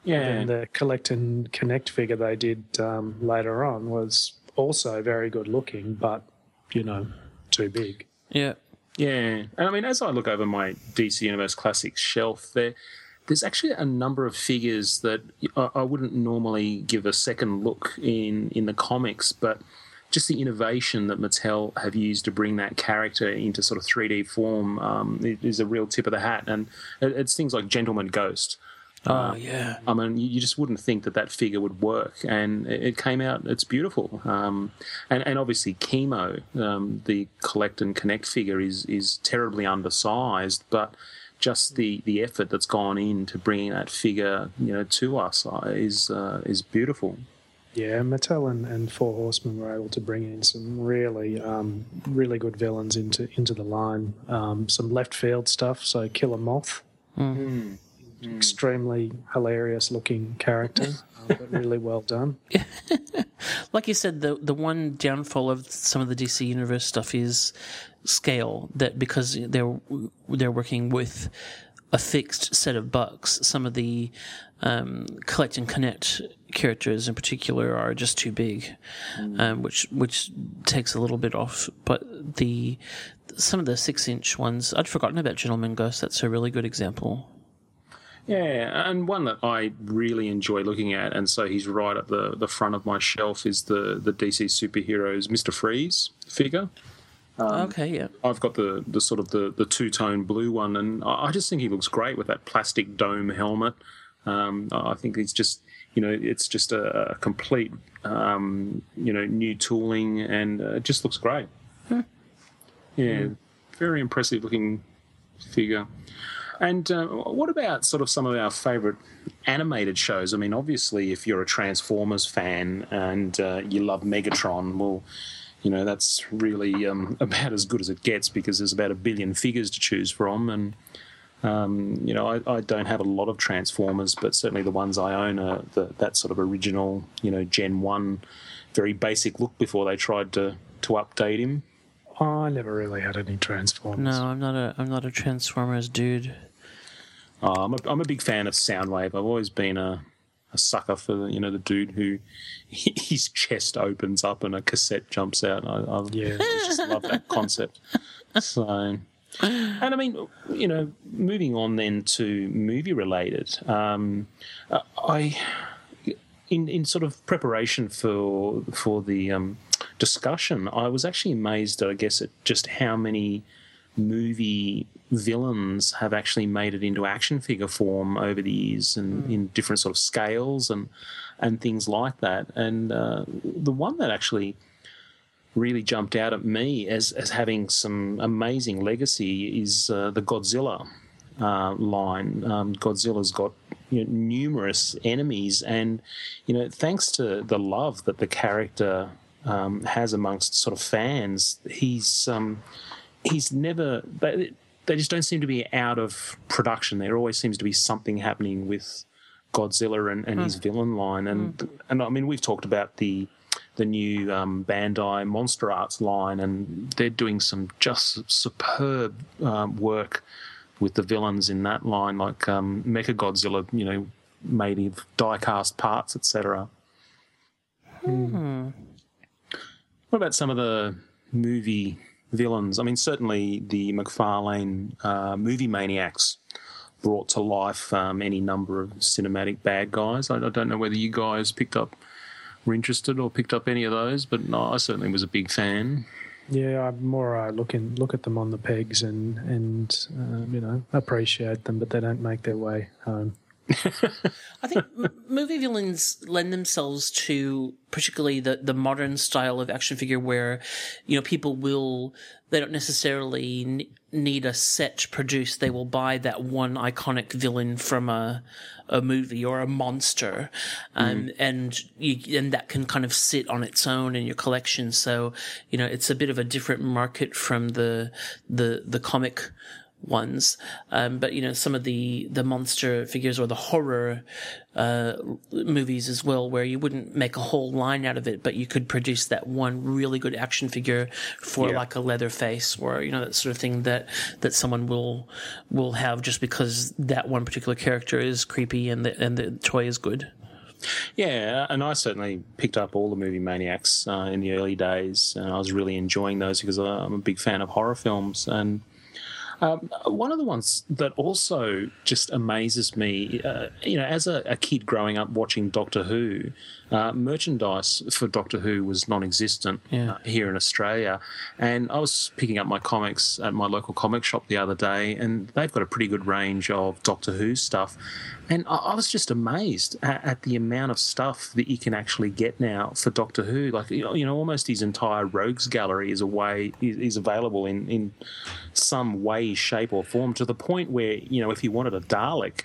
Yeah. And the collect and connect figure they did um, later on was also very good looking, but you know, too big. Yeah. Yeah, and I mean, as I look over my DC Universe Classics shelf, there, there's actually a number of figures that I, I wouldn't normally give a second look in in the comics, but just the innovation that Mattel have used to bring that character into sort of 3D form um, it is a real tip of the hat, and it, it's things like Gentleman Ghost. Oh, yeah. I mean, you you just wouldn't think that that figure would work, and it it came out. It's beautiful, um, and and obviously chemo, um, the collect and connect figure is is terribly undersized, but just the the effort that's gone into bringing that figure, you know, to us uh, is uh, is beautiful. Yeah, Mattel and, and Four Horsemen were able to bring in some really, um, really good villains into into the line. Um, some left field stuff. So Killer Moth, extremely hilarious looking character, uh, but really well done. like you said, the the one downfall of some of the DC Universe stuff is scale. That because they're they're working with a fixed set of bucks, some of the um, collect and connect characters in particular are just too big, um, which which takes a little bit off. But the some of the six inch ones, I'd forgotten about Gentleman Ghost. That's a really good example. Yeah, and one that I really enjoy looking at, and so he's right at the, the front of my shelf, is the, the DC superheroes Mister Freeze figure. Um, okay, yeah. I've got the, the sort of the, the two tone blue one, and I I just think he looks great with that plastic dome helmet. Um, I think he's just you know it's just a, a complete um, you know new tooling, and uh, it just looks great. Yeah, very impressive looking figure. And uh, what about sort of some of our favourite animated shows? I mean, obviously, if you're a Transformers fan and uh, you love Megatron, well, you know that's really um, about as good as it gets because there's about a billion figures to choose from, and um, you know I, I don't have a lot of Transformers, but certainly the ones I own are the, that sort of original, you know, Gen One, very basic look before they tried to to update him. I never really had any Transformers. No, I'm not a I'm not a Transformers dude. Uh, I'm, a, I'm a big fan of Soundwave. I've always been a, a sucker for the, you know the dude who his chest opens up and a cassette jumps out. I, I Yeah. just love that concept. So, and I mean, you know, moving on then to movie related, um, uh, I in in sort of preparation for for the um, discussion, I was actually amazed, I guess, at just how many movie villains have actually made it into action figure form over the years and in different sort of scales and and things like that. And uh, the one that actually really jumped out at me as as having some amazing legacy is uh, the Godzilla uh, line. Um, Godzilla's got you know, numerous enemies, and you know, thanks to the love that the character um, has amongst sort of fans, he's um, he's never. They, they just don't seem to be out of production. There always seems to be something happening with Godzilla and, and his Hmm. villain line, and and I mean, we've talked about the the new um, Bandai Monster Arts line, and they're doing some just superb um, work with the villains in that line, like um, Mecha Godzilla, you know, made of die-cast parts, etc. Hmm. What about some of the movie villains? I mean, certainly the McFarlane uh, movie maniacs brought to life um, any number of cinematic bad guys. I, I don't know whether you guys picked up, were interested, or picked up any of those, but no, I certainly was a big fan. Yeah, I'm more uh, looking look at them on the pegs and and um, you know appreciate them, but they don't make their way home. I think m- movie villains lend themselves to particularly the, the modern style of action figure where, you know, people will, they don't necessarily n- need a set produced. They will buy that one iconic villain from a, a movie or a monster. Um, and you, and that can kind of sit on its own in your collection. So, you know, it's a bit of a different market from the, the, the comic ones. Um, but you know, some of the the monster figures or the horror uh, movies as well, where you wouldn't make a whole line out of it, but you could produce that one really good action figure for Yeah. like a leather face or you know that sort of thing that that someone will will have just because that one particular character is creepy and the and the toy is good. Yeah, and I certainly picked up all the movie maniacs uh, in the early days, and I was really enjoying those because I- I'm a big fan of horror films. And um, one of the ones that also just amazes me, uh, you know, as a, a kid growing up watching Doctor Who, uh, merchandise for Doctor Who was non-existent uh, here in Australia, and I was picking up my comics at my local comic shop the other day, and they've got a pretty good range of Doctor Who stuff, and I, I was just amazed at, at the amount of stuff that you can actually get now for Doctor Who. Like you know, you know, almost his entire Rogues gallery is away is, is available in in some way, shape, or form to the point where you know if you wanted a Dalek.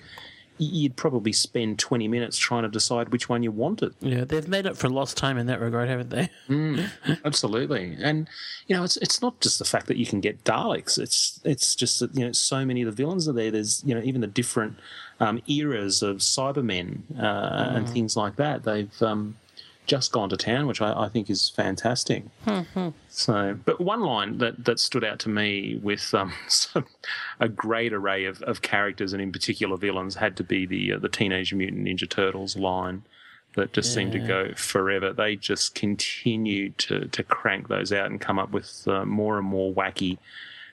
You'd probably spend 20 minutes trying to decide which one you wanted. Yeah, they've made up for lost time in that regard, haven't they? Mm, absolutely, and you know, it's it's not just the fact that you can get Daleks. It's it's just that you know, so many of the villains are there. There's you know, even the different um, eras of Cybermen uh, and Mm. things like that. They've um, just gone to town, which I, I think is fantastic. So, but one line that, that stood out to me with um, some, a great array of, of characters and in particular villains had to be the uh, the Teenage Mutant Ninja Turtles line that just seemed to go forever. They just continued to to crank those out and come up with uh, more and more wacky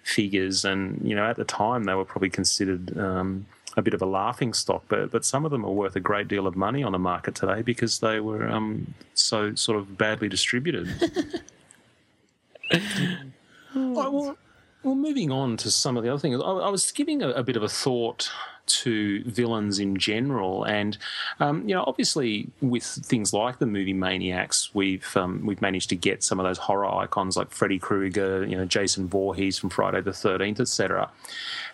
figures. And you know, at the time they were probably considered. Um, a bit of a laughing stock, but but some of them are worth a great deal of money on the market today because they were um, so sort of badly distributed. Right, well, well, moving on to some of the other things, I, I was giving a, a bit of a thought to villains in general. And um, you know, obviously, with things like the movie Maniacs, we've um, we've managed to get some of those horror icons like Freddy Krueger, you know, Jason Voorhees from Friday the Thirteenth, etc.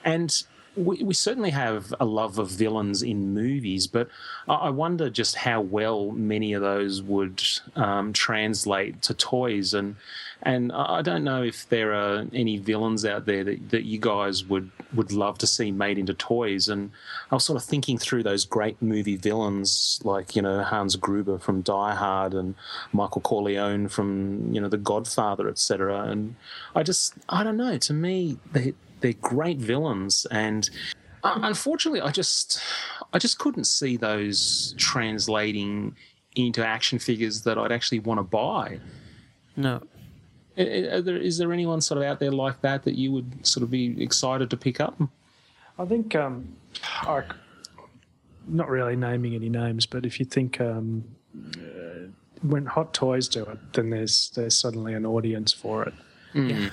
And we, we certainly have a love of villains in movies, but I wonder just how well many of those would um, translate to toys. And and I I don't know if there are any villains out there that, that you guys would, would love to see made into toys. And I was sort of thinking through those great movie villains like, you know, Hans Gruber from Die Hard and Michael Corleone from, you know, The Godfather, etc. And I just, I don't know, to me, they, they're great villains. And uh, unfortunately, I just, I just couldn't see those translating into action figures that I'd actually want to buy. No. I- I- there, is there anyone sort of out there like that that you would sort of be excited to pick up? I think, um, I, not really naming any names, but if you think um, uh, when Hot Toys do it, then there's there's suddenly an audience for it. Mm.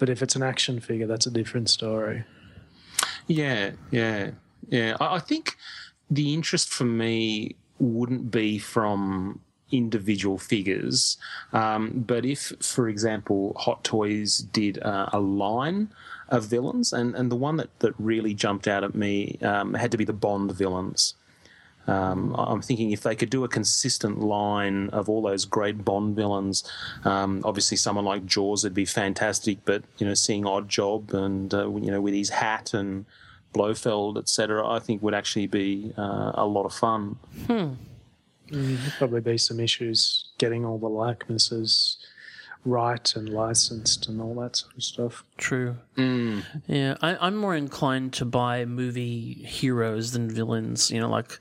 But if it's an action figure, that's a different story. Yeah, yeah, yeah. I, I think the interest for me wouldn't be from individual figures, um, but if, for example, Hot Toys did uh, a line of villains, and, and the one that, that really jumped out at me um, had to be the Bond villains. Um, I- I'm thinking if they could do a consistent line of all those great Bond villains, um, obviously someone like Jaws would be fantastic. But you know, seeing Oddjob and uh, you know with his hat and Blofeld, etc., I think would actually be uh, a lot of fun. Hmm. Mm, probably be some issues getting all the likenesses right and licensed and all that sort of stuff. True. Yeah, I, I'm more inclined to buy movie heroes than villains. You know, like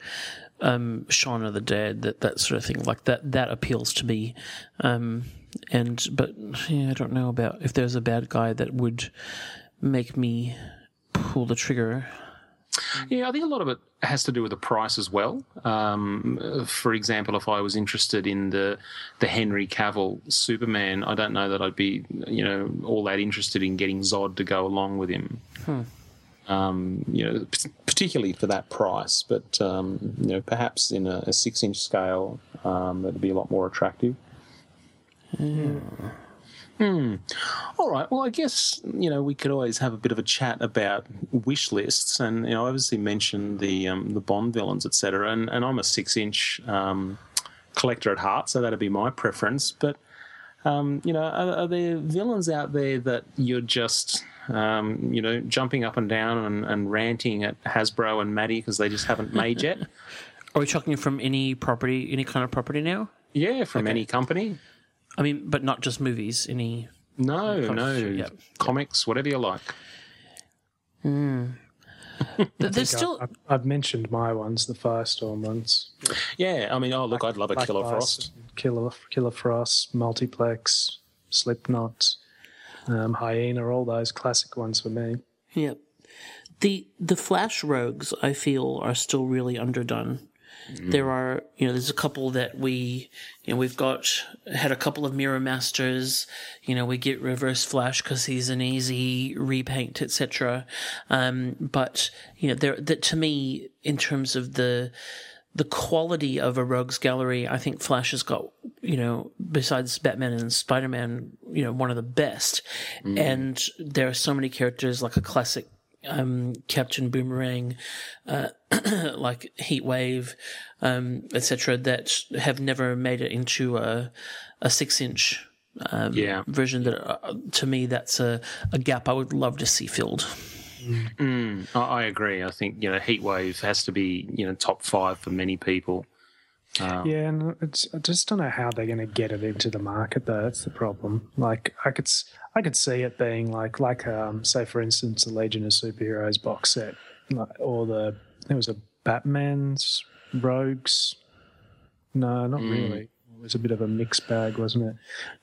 um, Shaun of the Dead, that that sort of thing. Like that, that appeals to me. Um, and but yeah, I don't know about if there's a bad guy that would make me pull the trigger. Yeah, I think a lot of it has to do with the price as well. Um, for example, if I was interested in the the Henry Cavill Superman, I don't know that I'd be you know all that interested in getting Zod to go along with him. Hmm. Um, you know, p- particularly for that price. But um, you know, perhaps in a, a six inch scale, um, that'd be a lot more attractive. Hmm. All right. Well, I guess you know we could always have a bit of a chat about wish lists, and you know, I obviously mentioned the um, the Bond villains, etc. And and I'm a six inch um, collector at heart, so that'd be my preference. But um, you know, are, are there villains out there that you're just um, you know jumping up and down and, and ranting at Hasbro and Matty because they just haven't made yet? Are we talking from any property, any kind of property now? Yeah, from any company. I mean, but not just movies. Any No, Sure, no, yep. comics, whatever you like. Hmm. I There's think still I, I've, I've mentioned my ones, the Firestorm ones. Yeah, I mean, oh look, I'd love a Black Killer Ice, Frost. Killer, Killer Frost, Multiplex, Slipknot, um, Hyena, all those classic ones for me. Yep. The the Flash rogues I feel are still really underdone. There are, you know, there's a couple that we, you know, we've got had a couple of Mirror Masters. You know, we get Reverse Flash because he's an easy repaint, etc. Um, but you know, there that to me, in terms of the the quality of a rogues gallery, I think Flash has got, you know, besides Batman and Spider Man, you know, one of the best. And there are so many characters like a classic um, Captain Boomerang, uh, like Heatwave, um, etc., that have never made it into a a six inch um, Yeah. version. That uh, to me, that's a, a gap I would love to see filled. Mm, I, I agree. I think you know Heatwave has to be you know top five for many people. Um, Yeah, and it's, I just don't know how they're going to get it into the market, though. That's the problem. Like, I could, I could see it being like, like, um, say, for instance, the Legion of Superheroes box set, like, or the there was a Batman's Rogues. No, not Mm. really. It was a bit of a mixed bag, wasn't it?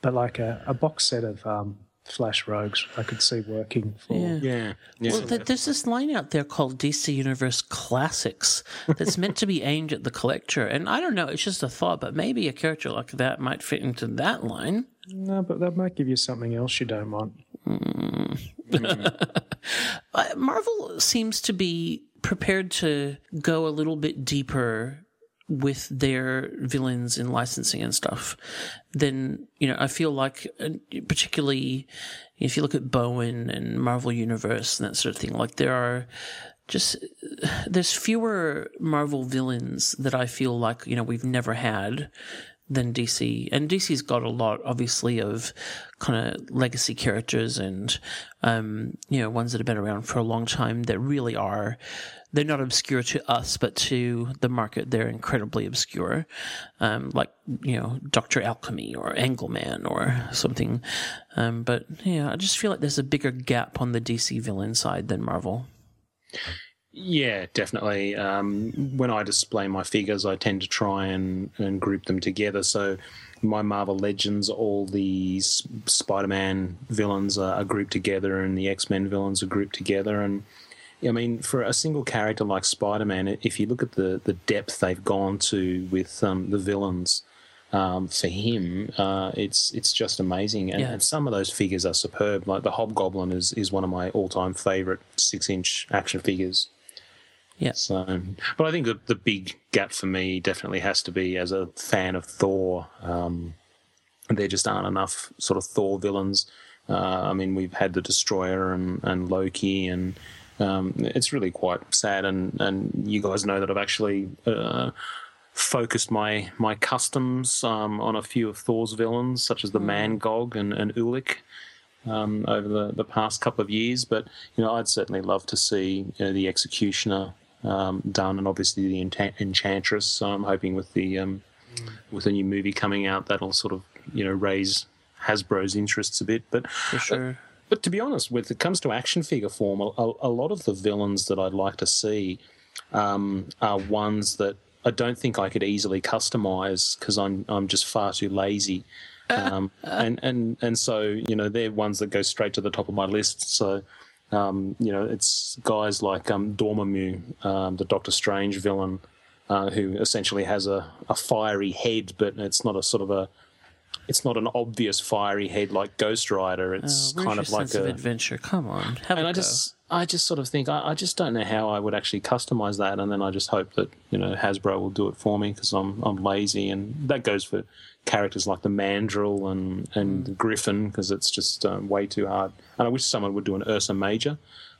But like a, a box set of um, Flash Rogues, I could see working for. Yeah. yeah, yeah. Well, th- there's this line out there called DC Universe Classics that's meant to be aimed at the collector, and I don't know. It's just a thought, but maybe a character like that might fit into that line. No, but that might give you something else you don't want. Uh, Marvel seems to be prepared to go a little bit deeper with their villains in licensing and stuff, then you know I feel like, uh, particularly if you look at Bowen and Marvel Universe and that sort of thing, like there are just there's fewer Marvel villains that I feel like you know we've never had than DC, and DC's got a lot, obviously, of kind of legacy characters and um, you know ones that have been around for a long time that really are they're not obscure to us, but to the market they're incredibly obscure, um, like you know Doctor Alchemy or Angleman or something. Um, but yeah, I just feel like there's a bigger gap on the DC villain side than Marvel. Yeah, definitely. Um, when I display my figures, I tend to try and, and group them together. So my Marvel Legends, all the Spider-Man villains are, are grouped together, and the X-Men villains are grouped together. And I mean, for a single character like Spider-Man, if you look at the the depth they've gone to with um, the villains. Um, for him, uh, it's it's just amazing, and, Yeah. and some of those figures are superb. Like the Hobgoblin is, is one of my all time favorite six inch action figures. Yeah. So, but I think the, the big gap for me definitely has to be as a fan of Thor. Um, there just aren't enough sort of Thor villains. Uh, I mean, we've had the Destroyer and, and Loki, and um, it's really quite sad. And, and you guys know that I've actually uh, focused my my customs um, on a few of Thor's villains, such as the Mangog and, and Ulik um, over the, the past couple of years. But you know, I'd certainly love to see you know, the Executioner um, done, and obviously the Encha- Enchantress. So I'm hoping with the um, with a new movie coming out, that'll sort of you know raise Hasbro's interests a bit. But For sure. But to be honest, when it comes to action figure form, a, a lot of the villains that I'd like to see um, are ones that I don't think I could easily customize because I'm I'm just far too lazy. Um, and, and and so you know they're ones that go straight to the top of my list. So um, you know it's guys like um, Dormammu, um, the Doctor Strange villain, uh, who essentially has a, a fiery head, but it's not a sort of a it's not an obvious fiery head like Ghost Rider. It's Uh, kind of like a of adventure. Come on, have and a I go. just I just sort of think I, I just don't know how I would actually customize that, and then I just hope that you know Hasbro will do it for me because I'm I'm lazy, and that goes for characters like the Mandrill and and Mm. the Griffin because it's just um, way too hard. And I wish someone would do an Ursa Major.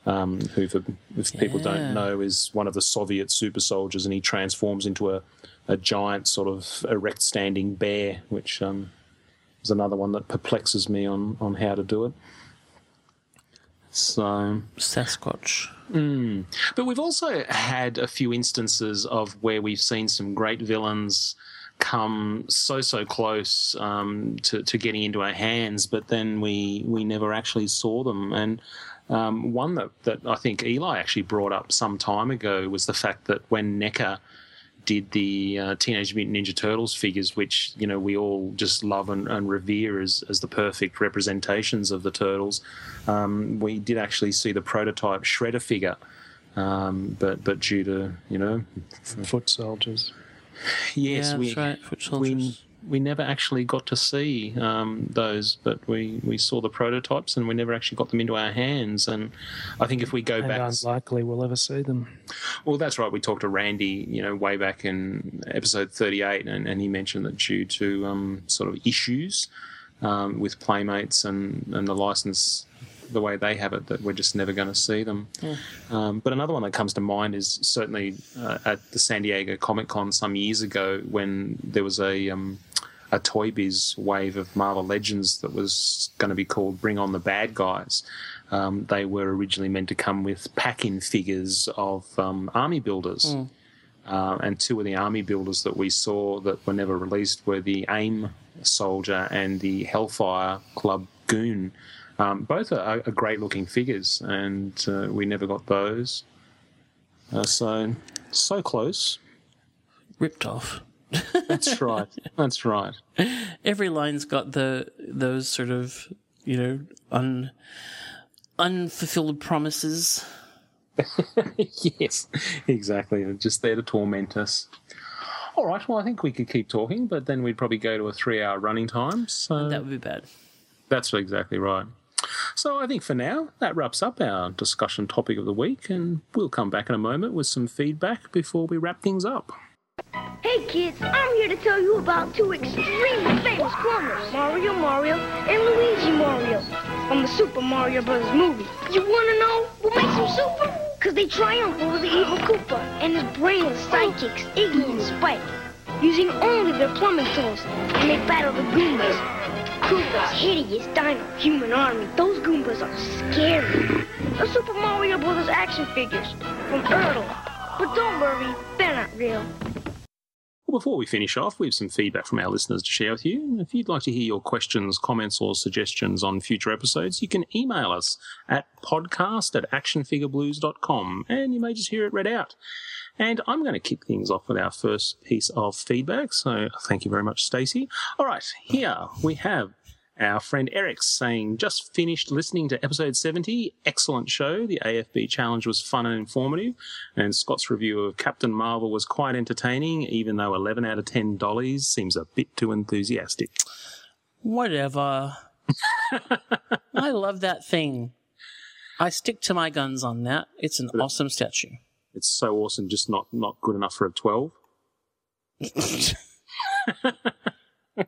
Um, who, for, if people Yeah. don't know, is one of the Soviet super soldiers, and he transforms into a, a giant sort of erect standing bear, which um, is another one that perplexes me on, on how to do it. So Sasquatch. Mm. But we've also had a few instances of where we've seen some great villains come so so close um, to to getting into our hands, but then we we never actually saw them. And um, one that that I think Eli actually brought up some time ago was the fact that when NECA did the uh, Teenage Mutant Ninja Turtles figures, which you know we all just love and, and revere as as the perfect representations of the turtles. Um, we did actually see the prototype Shredder figure, um, but but due to you know foot soldiers. Yes, Yeah, we right, foot soldiers. we never actually got to see um, those, but we, we saw the prototypes and we never actually got them into our hands. And I think if we go And back, unlikely we'll ever see them. well, that's right. We talked to Randy, you know, way back in episode 38, and, and he mentioned that due to um, sort of issues um, with Playmates and, and the license, the way they have it, that we're just never going to see them. Um, but another one that comes to mind is certainly uh, at the San Diego Comic Con some years ago when there was a um, a Toy Biz wave of Marvel Legends that was going to be called Bring On the Bad Guys. Um, they were originally meant to come with pack-in figures of um, army builders. Uh, and two of the army builders that we saw that were never released were the AIM soldier and the Hellfire Club Goon. Um, both are, are great looking figures, and uh, we never got those. Uh, so, so close. Ripped off. That's right. That's right. Every line's got the those sort of you know un unfulfilled promises. yes, exactly. They're just there to torment us. All right. Well, I think we could keep talking, but then we'd probably go to a three-hour running time. So That would be bad. That's exactly right. So I think for now, that wraps up our discussion topic of the week, and we'll come back in a moment with some feedback before we wrap things up. Hey kids, I'm here to tell you about two extremely famous cloners, Mario Mario and Luigi Mario, from the Super Mario Bros. movie. You wanna know what makes them super? Cause they triumph over the evil Koopa and his brainless sidekicks, Iggy and Spike, using only their plumbing tools, and they battle the Goombas. Koopa's hideous dino human army. Those Goombas are scary. The Super Mario Brothers action figures from Ertl. But don't worry, they're not real. Well, before we finish off, we have some feedback from our listeners to share with you. If you'd like to hear your questions, comments, or suggestions on future episodes, you can email us at podcast at actionfigureblues.com and you may just hear it read out. And I'm going to kick things off with our first piece of feedback. So thank you very much, Stacey. All right, here we have our friend Eric saying, just finished listening to episode 70. Excellent show. The AFB challenge was fun and informative. And Scott's review of Captain Marvel was quite entertaining, even though 11 out of 10 dollies seems a bit too enthusiastic. Whatever. I love that thing. I stick to my guns on that. It's an awesome statue. It's so awesome, just not, not good enough for a 12.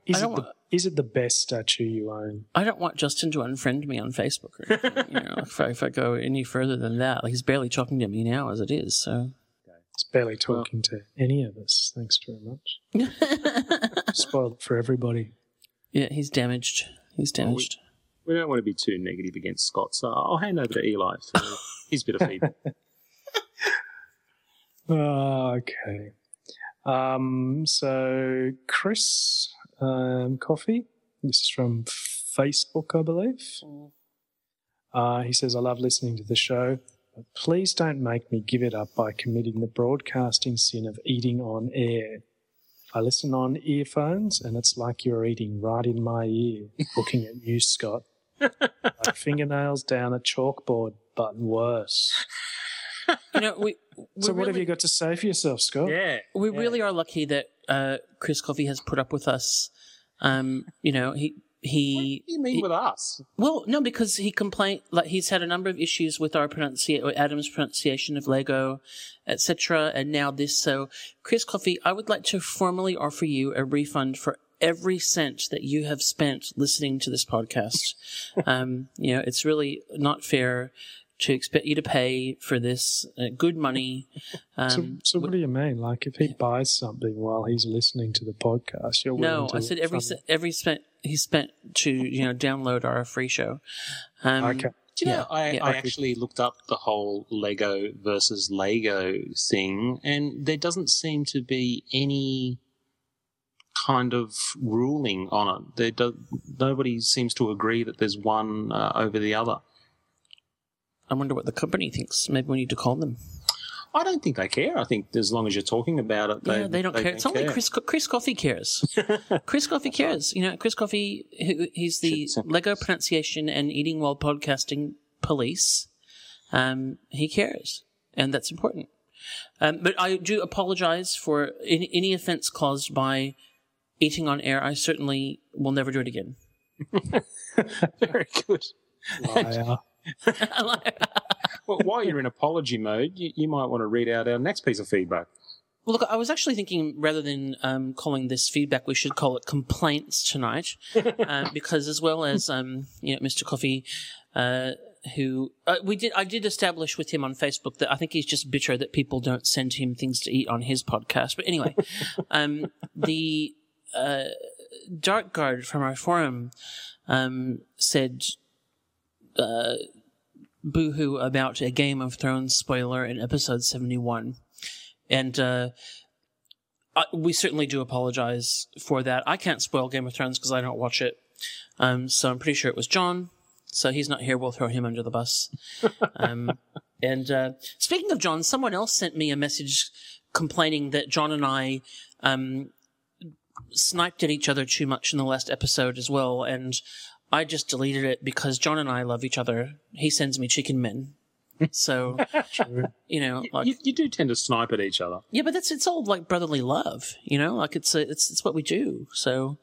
Is, it the, is it the best statue you own? I don't want Justin to unfriend me on Facebook or anything. you know, if I, if I go any further than that, like he's barely talking to me now as it is. So It's barely talking to any of us. Thanks very much. Spoiled for everybody. yeah, he's damaged. He's damaged. We don't want to be too negative against Scott, so I'll hand over to Eli for his bit of feedback. Oh, okay. Um, so Chris um, Coffee. This is from Facebook, I believe. Uh, he says, "I love listening to the show, but please don't make me give it up by committing the broadcasting sin of eating on air. I listen on earphones, and it's like you're eating right in my ear. Looking at you, Scott, like fingernails down a chalkboard, but worse." You know, we. we So, what have you got to say for yourself, Scott? Yeah. We really are lucky that uh, Chris Coffey has put up with us. Um, you know, he he. What do you mean with us? Well, no, because he complained like he's had a number of issues with our pronunciation, Adam's pronunciation of Lego, etc., and now this. So, Chris Coffey, I would like to formally offer you a refund for every cent that you have spent listening to this podcast. um, you know, it's really not fair to expect you to pay for this uh, good money. Um, So, so what do you mean? Like, if he buys something while he's listening to the podcast, you're No, to I said every fund every spent he spent to you know download our free show. Um, Okay. Do you know, yeah, I, yeah. I actually looked up the whole Lego versus Lego thing, and there doesn't seem to be any kind of ruling on it. There do, nobody seems to agree that there's one uh, over the other. I wonder what the company thinks. Maybe we need to call them. I don't think they care. I think as long as you're talking about it, they, yeah, they don't care. It's only Chris Chris Coffey cares. Chris Coffey cares. You know, Chris Coffey, who, he's the Lego pronunciation and eating while podcasting police. Um, he cares, and that's important. Um, but I do apologize for any, any offense caused by eating on air. I certainly will never do it again. Very good. Liar. well, while you're in apology mode, you, you might want to read out our next piece of feedback. Well, look, I was actually thinking rather than um, calling this feedback, we should call it complaints tonight, uh, because as well as um, you know, Mr. Coffee, uh, who uh, we did, I did establish with him on Facebook that I think he's just bitter that people don't send him things to eat on his podcast. But anyway, um, the uh, Dark Guard from our forum um, said. Uh, boohoo about a Game of Thrones spoiler in episode 71. And uh, I, we certainly do apologize for that. I can't spoil Game of Thrones because I don't watch it. Um, so I'm pretty sure it was John. So he's not here. We'll throw him under the bus. Um, and uh, speaking of John, someone else sent me a message complaining that John and I um, sniped at each other too much in the last episode as well. And I just deleted it because John and I love each other. He sends me chicken men. So, you know, like, You, you do tend to snipe at each other. yeah, but that's, it's all like brotherly love, you know, like it's, a, it's, it's what we do. So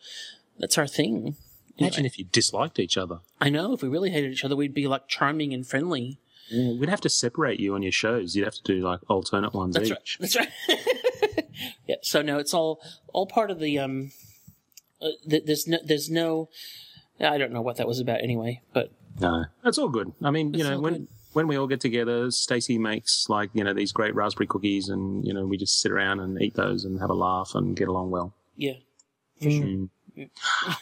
that's our thing. Imagine if you disliked each other. I know if we really hated each other, we'd be like charming and friendly. Yeah, we'd have to separate you on your shows. You'd have to do like alternate ones That's each. right. That's right. yeah. So no, it's all all part of the um. Uh, th- there's no there's no. I don't know what that was about anyway, but No, that's all good. I mean, you It's know, when good. when we all get together, Stacey makes like you know these great raspberry cookies, and you know we just sit around and eat those and have a laugh and get along well. yeah. Mm.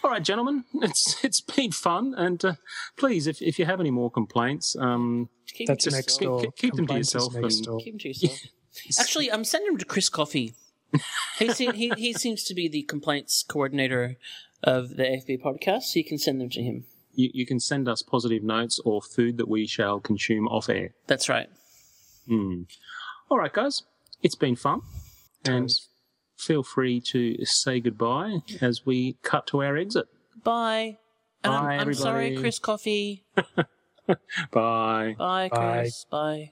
All right, gentlemen, it's it's been fun, and uh, please, if if you have any more complaints, um, Keep That's them next yourself. door. keep, keep them to yourself. next And, door. Keep them to yourself. Actually, I'm sending them to Chris Coffee. He se- he he seems to be the complaints coordinator of the AFB podcast, so you can send them to him. you, you can send us positive notes or food that we shall consume off air. That's right. Hmm. All right, guys, it's been fun, and feel free to say goodbye as we cut to our exit. Bye. And I'm, Bye, I'm sorry, everybody. Chris Coffee. Bye. Bye, Chris. Bye.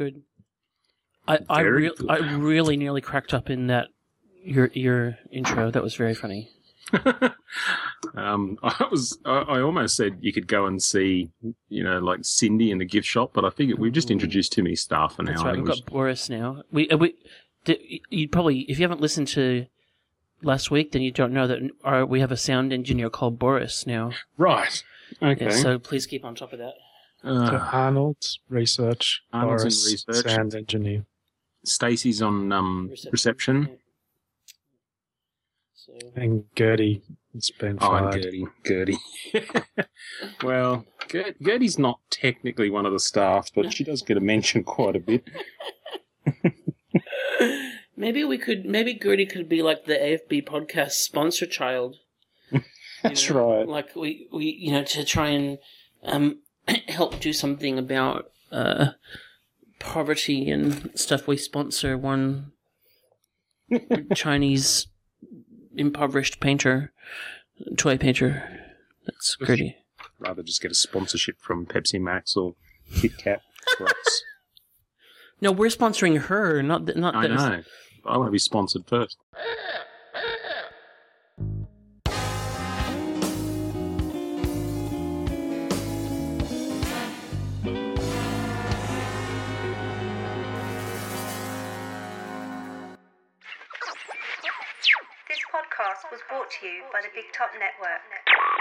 Good. I I, re-. I really nearly cracked up in that your your intro. That was very funny. Um, I was, I, I almost said you could go and see, you know, like Cindy in the gift shop, but I figured we've just introduced too many staff for now. That's right. We've we got Boris now. We uh, we you'd probably if you haven't listened to last week, then you don't know that our, we have a sound engineer called Boris now. right. Okay. Yeah, so please keep on top of that. So Uh, Arnold, research, Arnold's in research. sound engineer. Stacey's on um, Reception. reception. So And Gertie has been Oh, and fired. Gertie. Gertie. well, Ger- Gertie's not technically one of the staff, but she does get a mention quite a bit. maybe we could maybe Gertie could be like the AFB podcast sponsor child. you That's know, right. Like we we you know to try and um help do something about uh poverty and stuff. We sponsor one Chinese impoverished painter, toy painter. That's Gertie. Rather just get a sponsorship from Pepsi Max or Kit Kat. No, we're sponsoring her, not th- not I this. know. I want to be sponsored first. podcast was brought to you by the Big Top Network.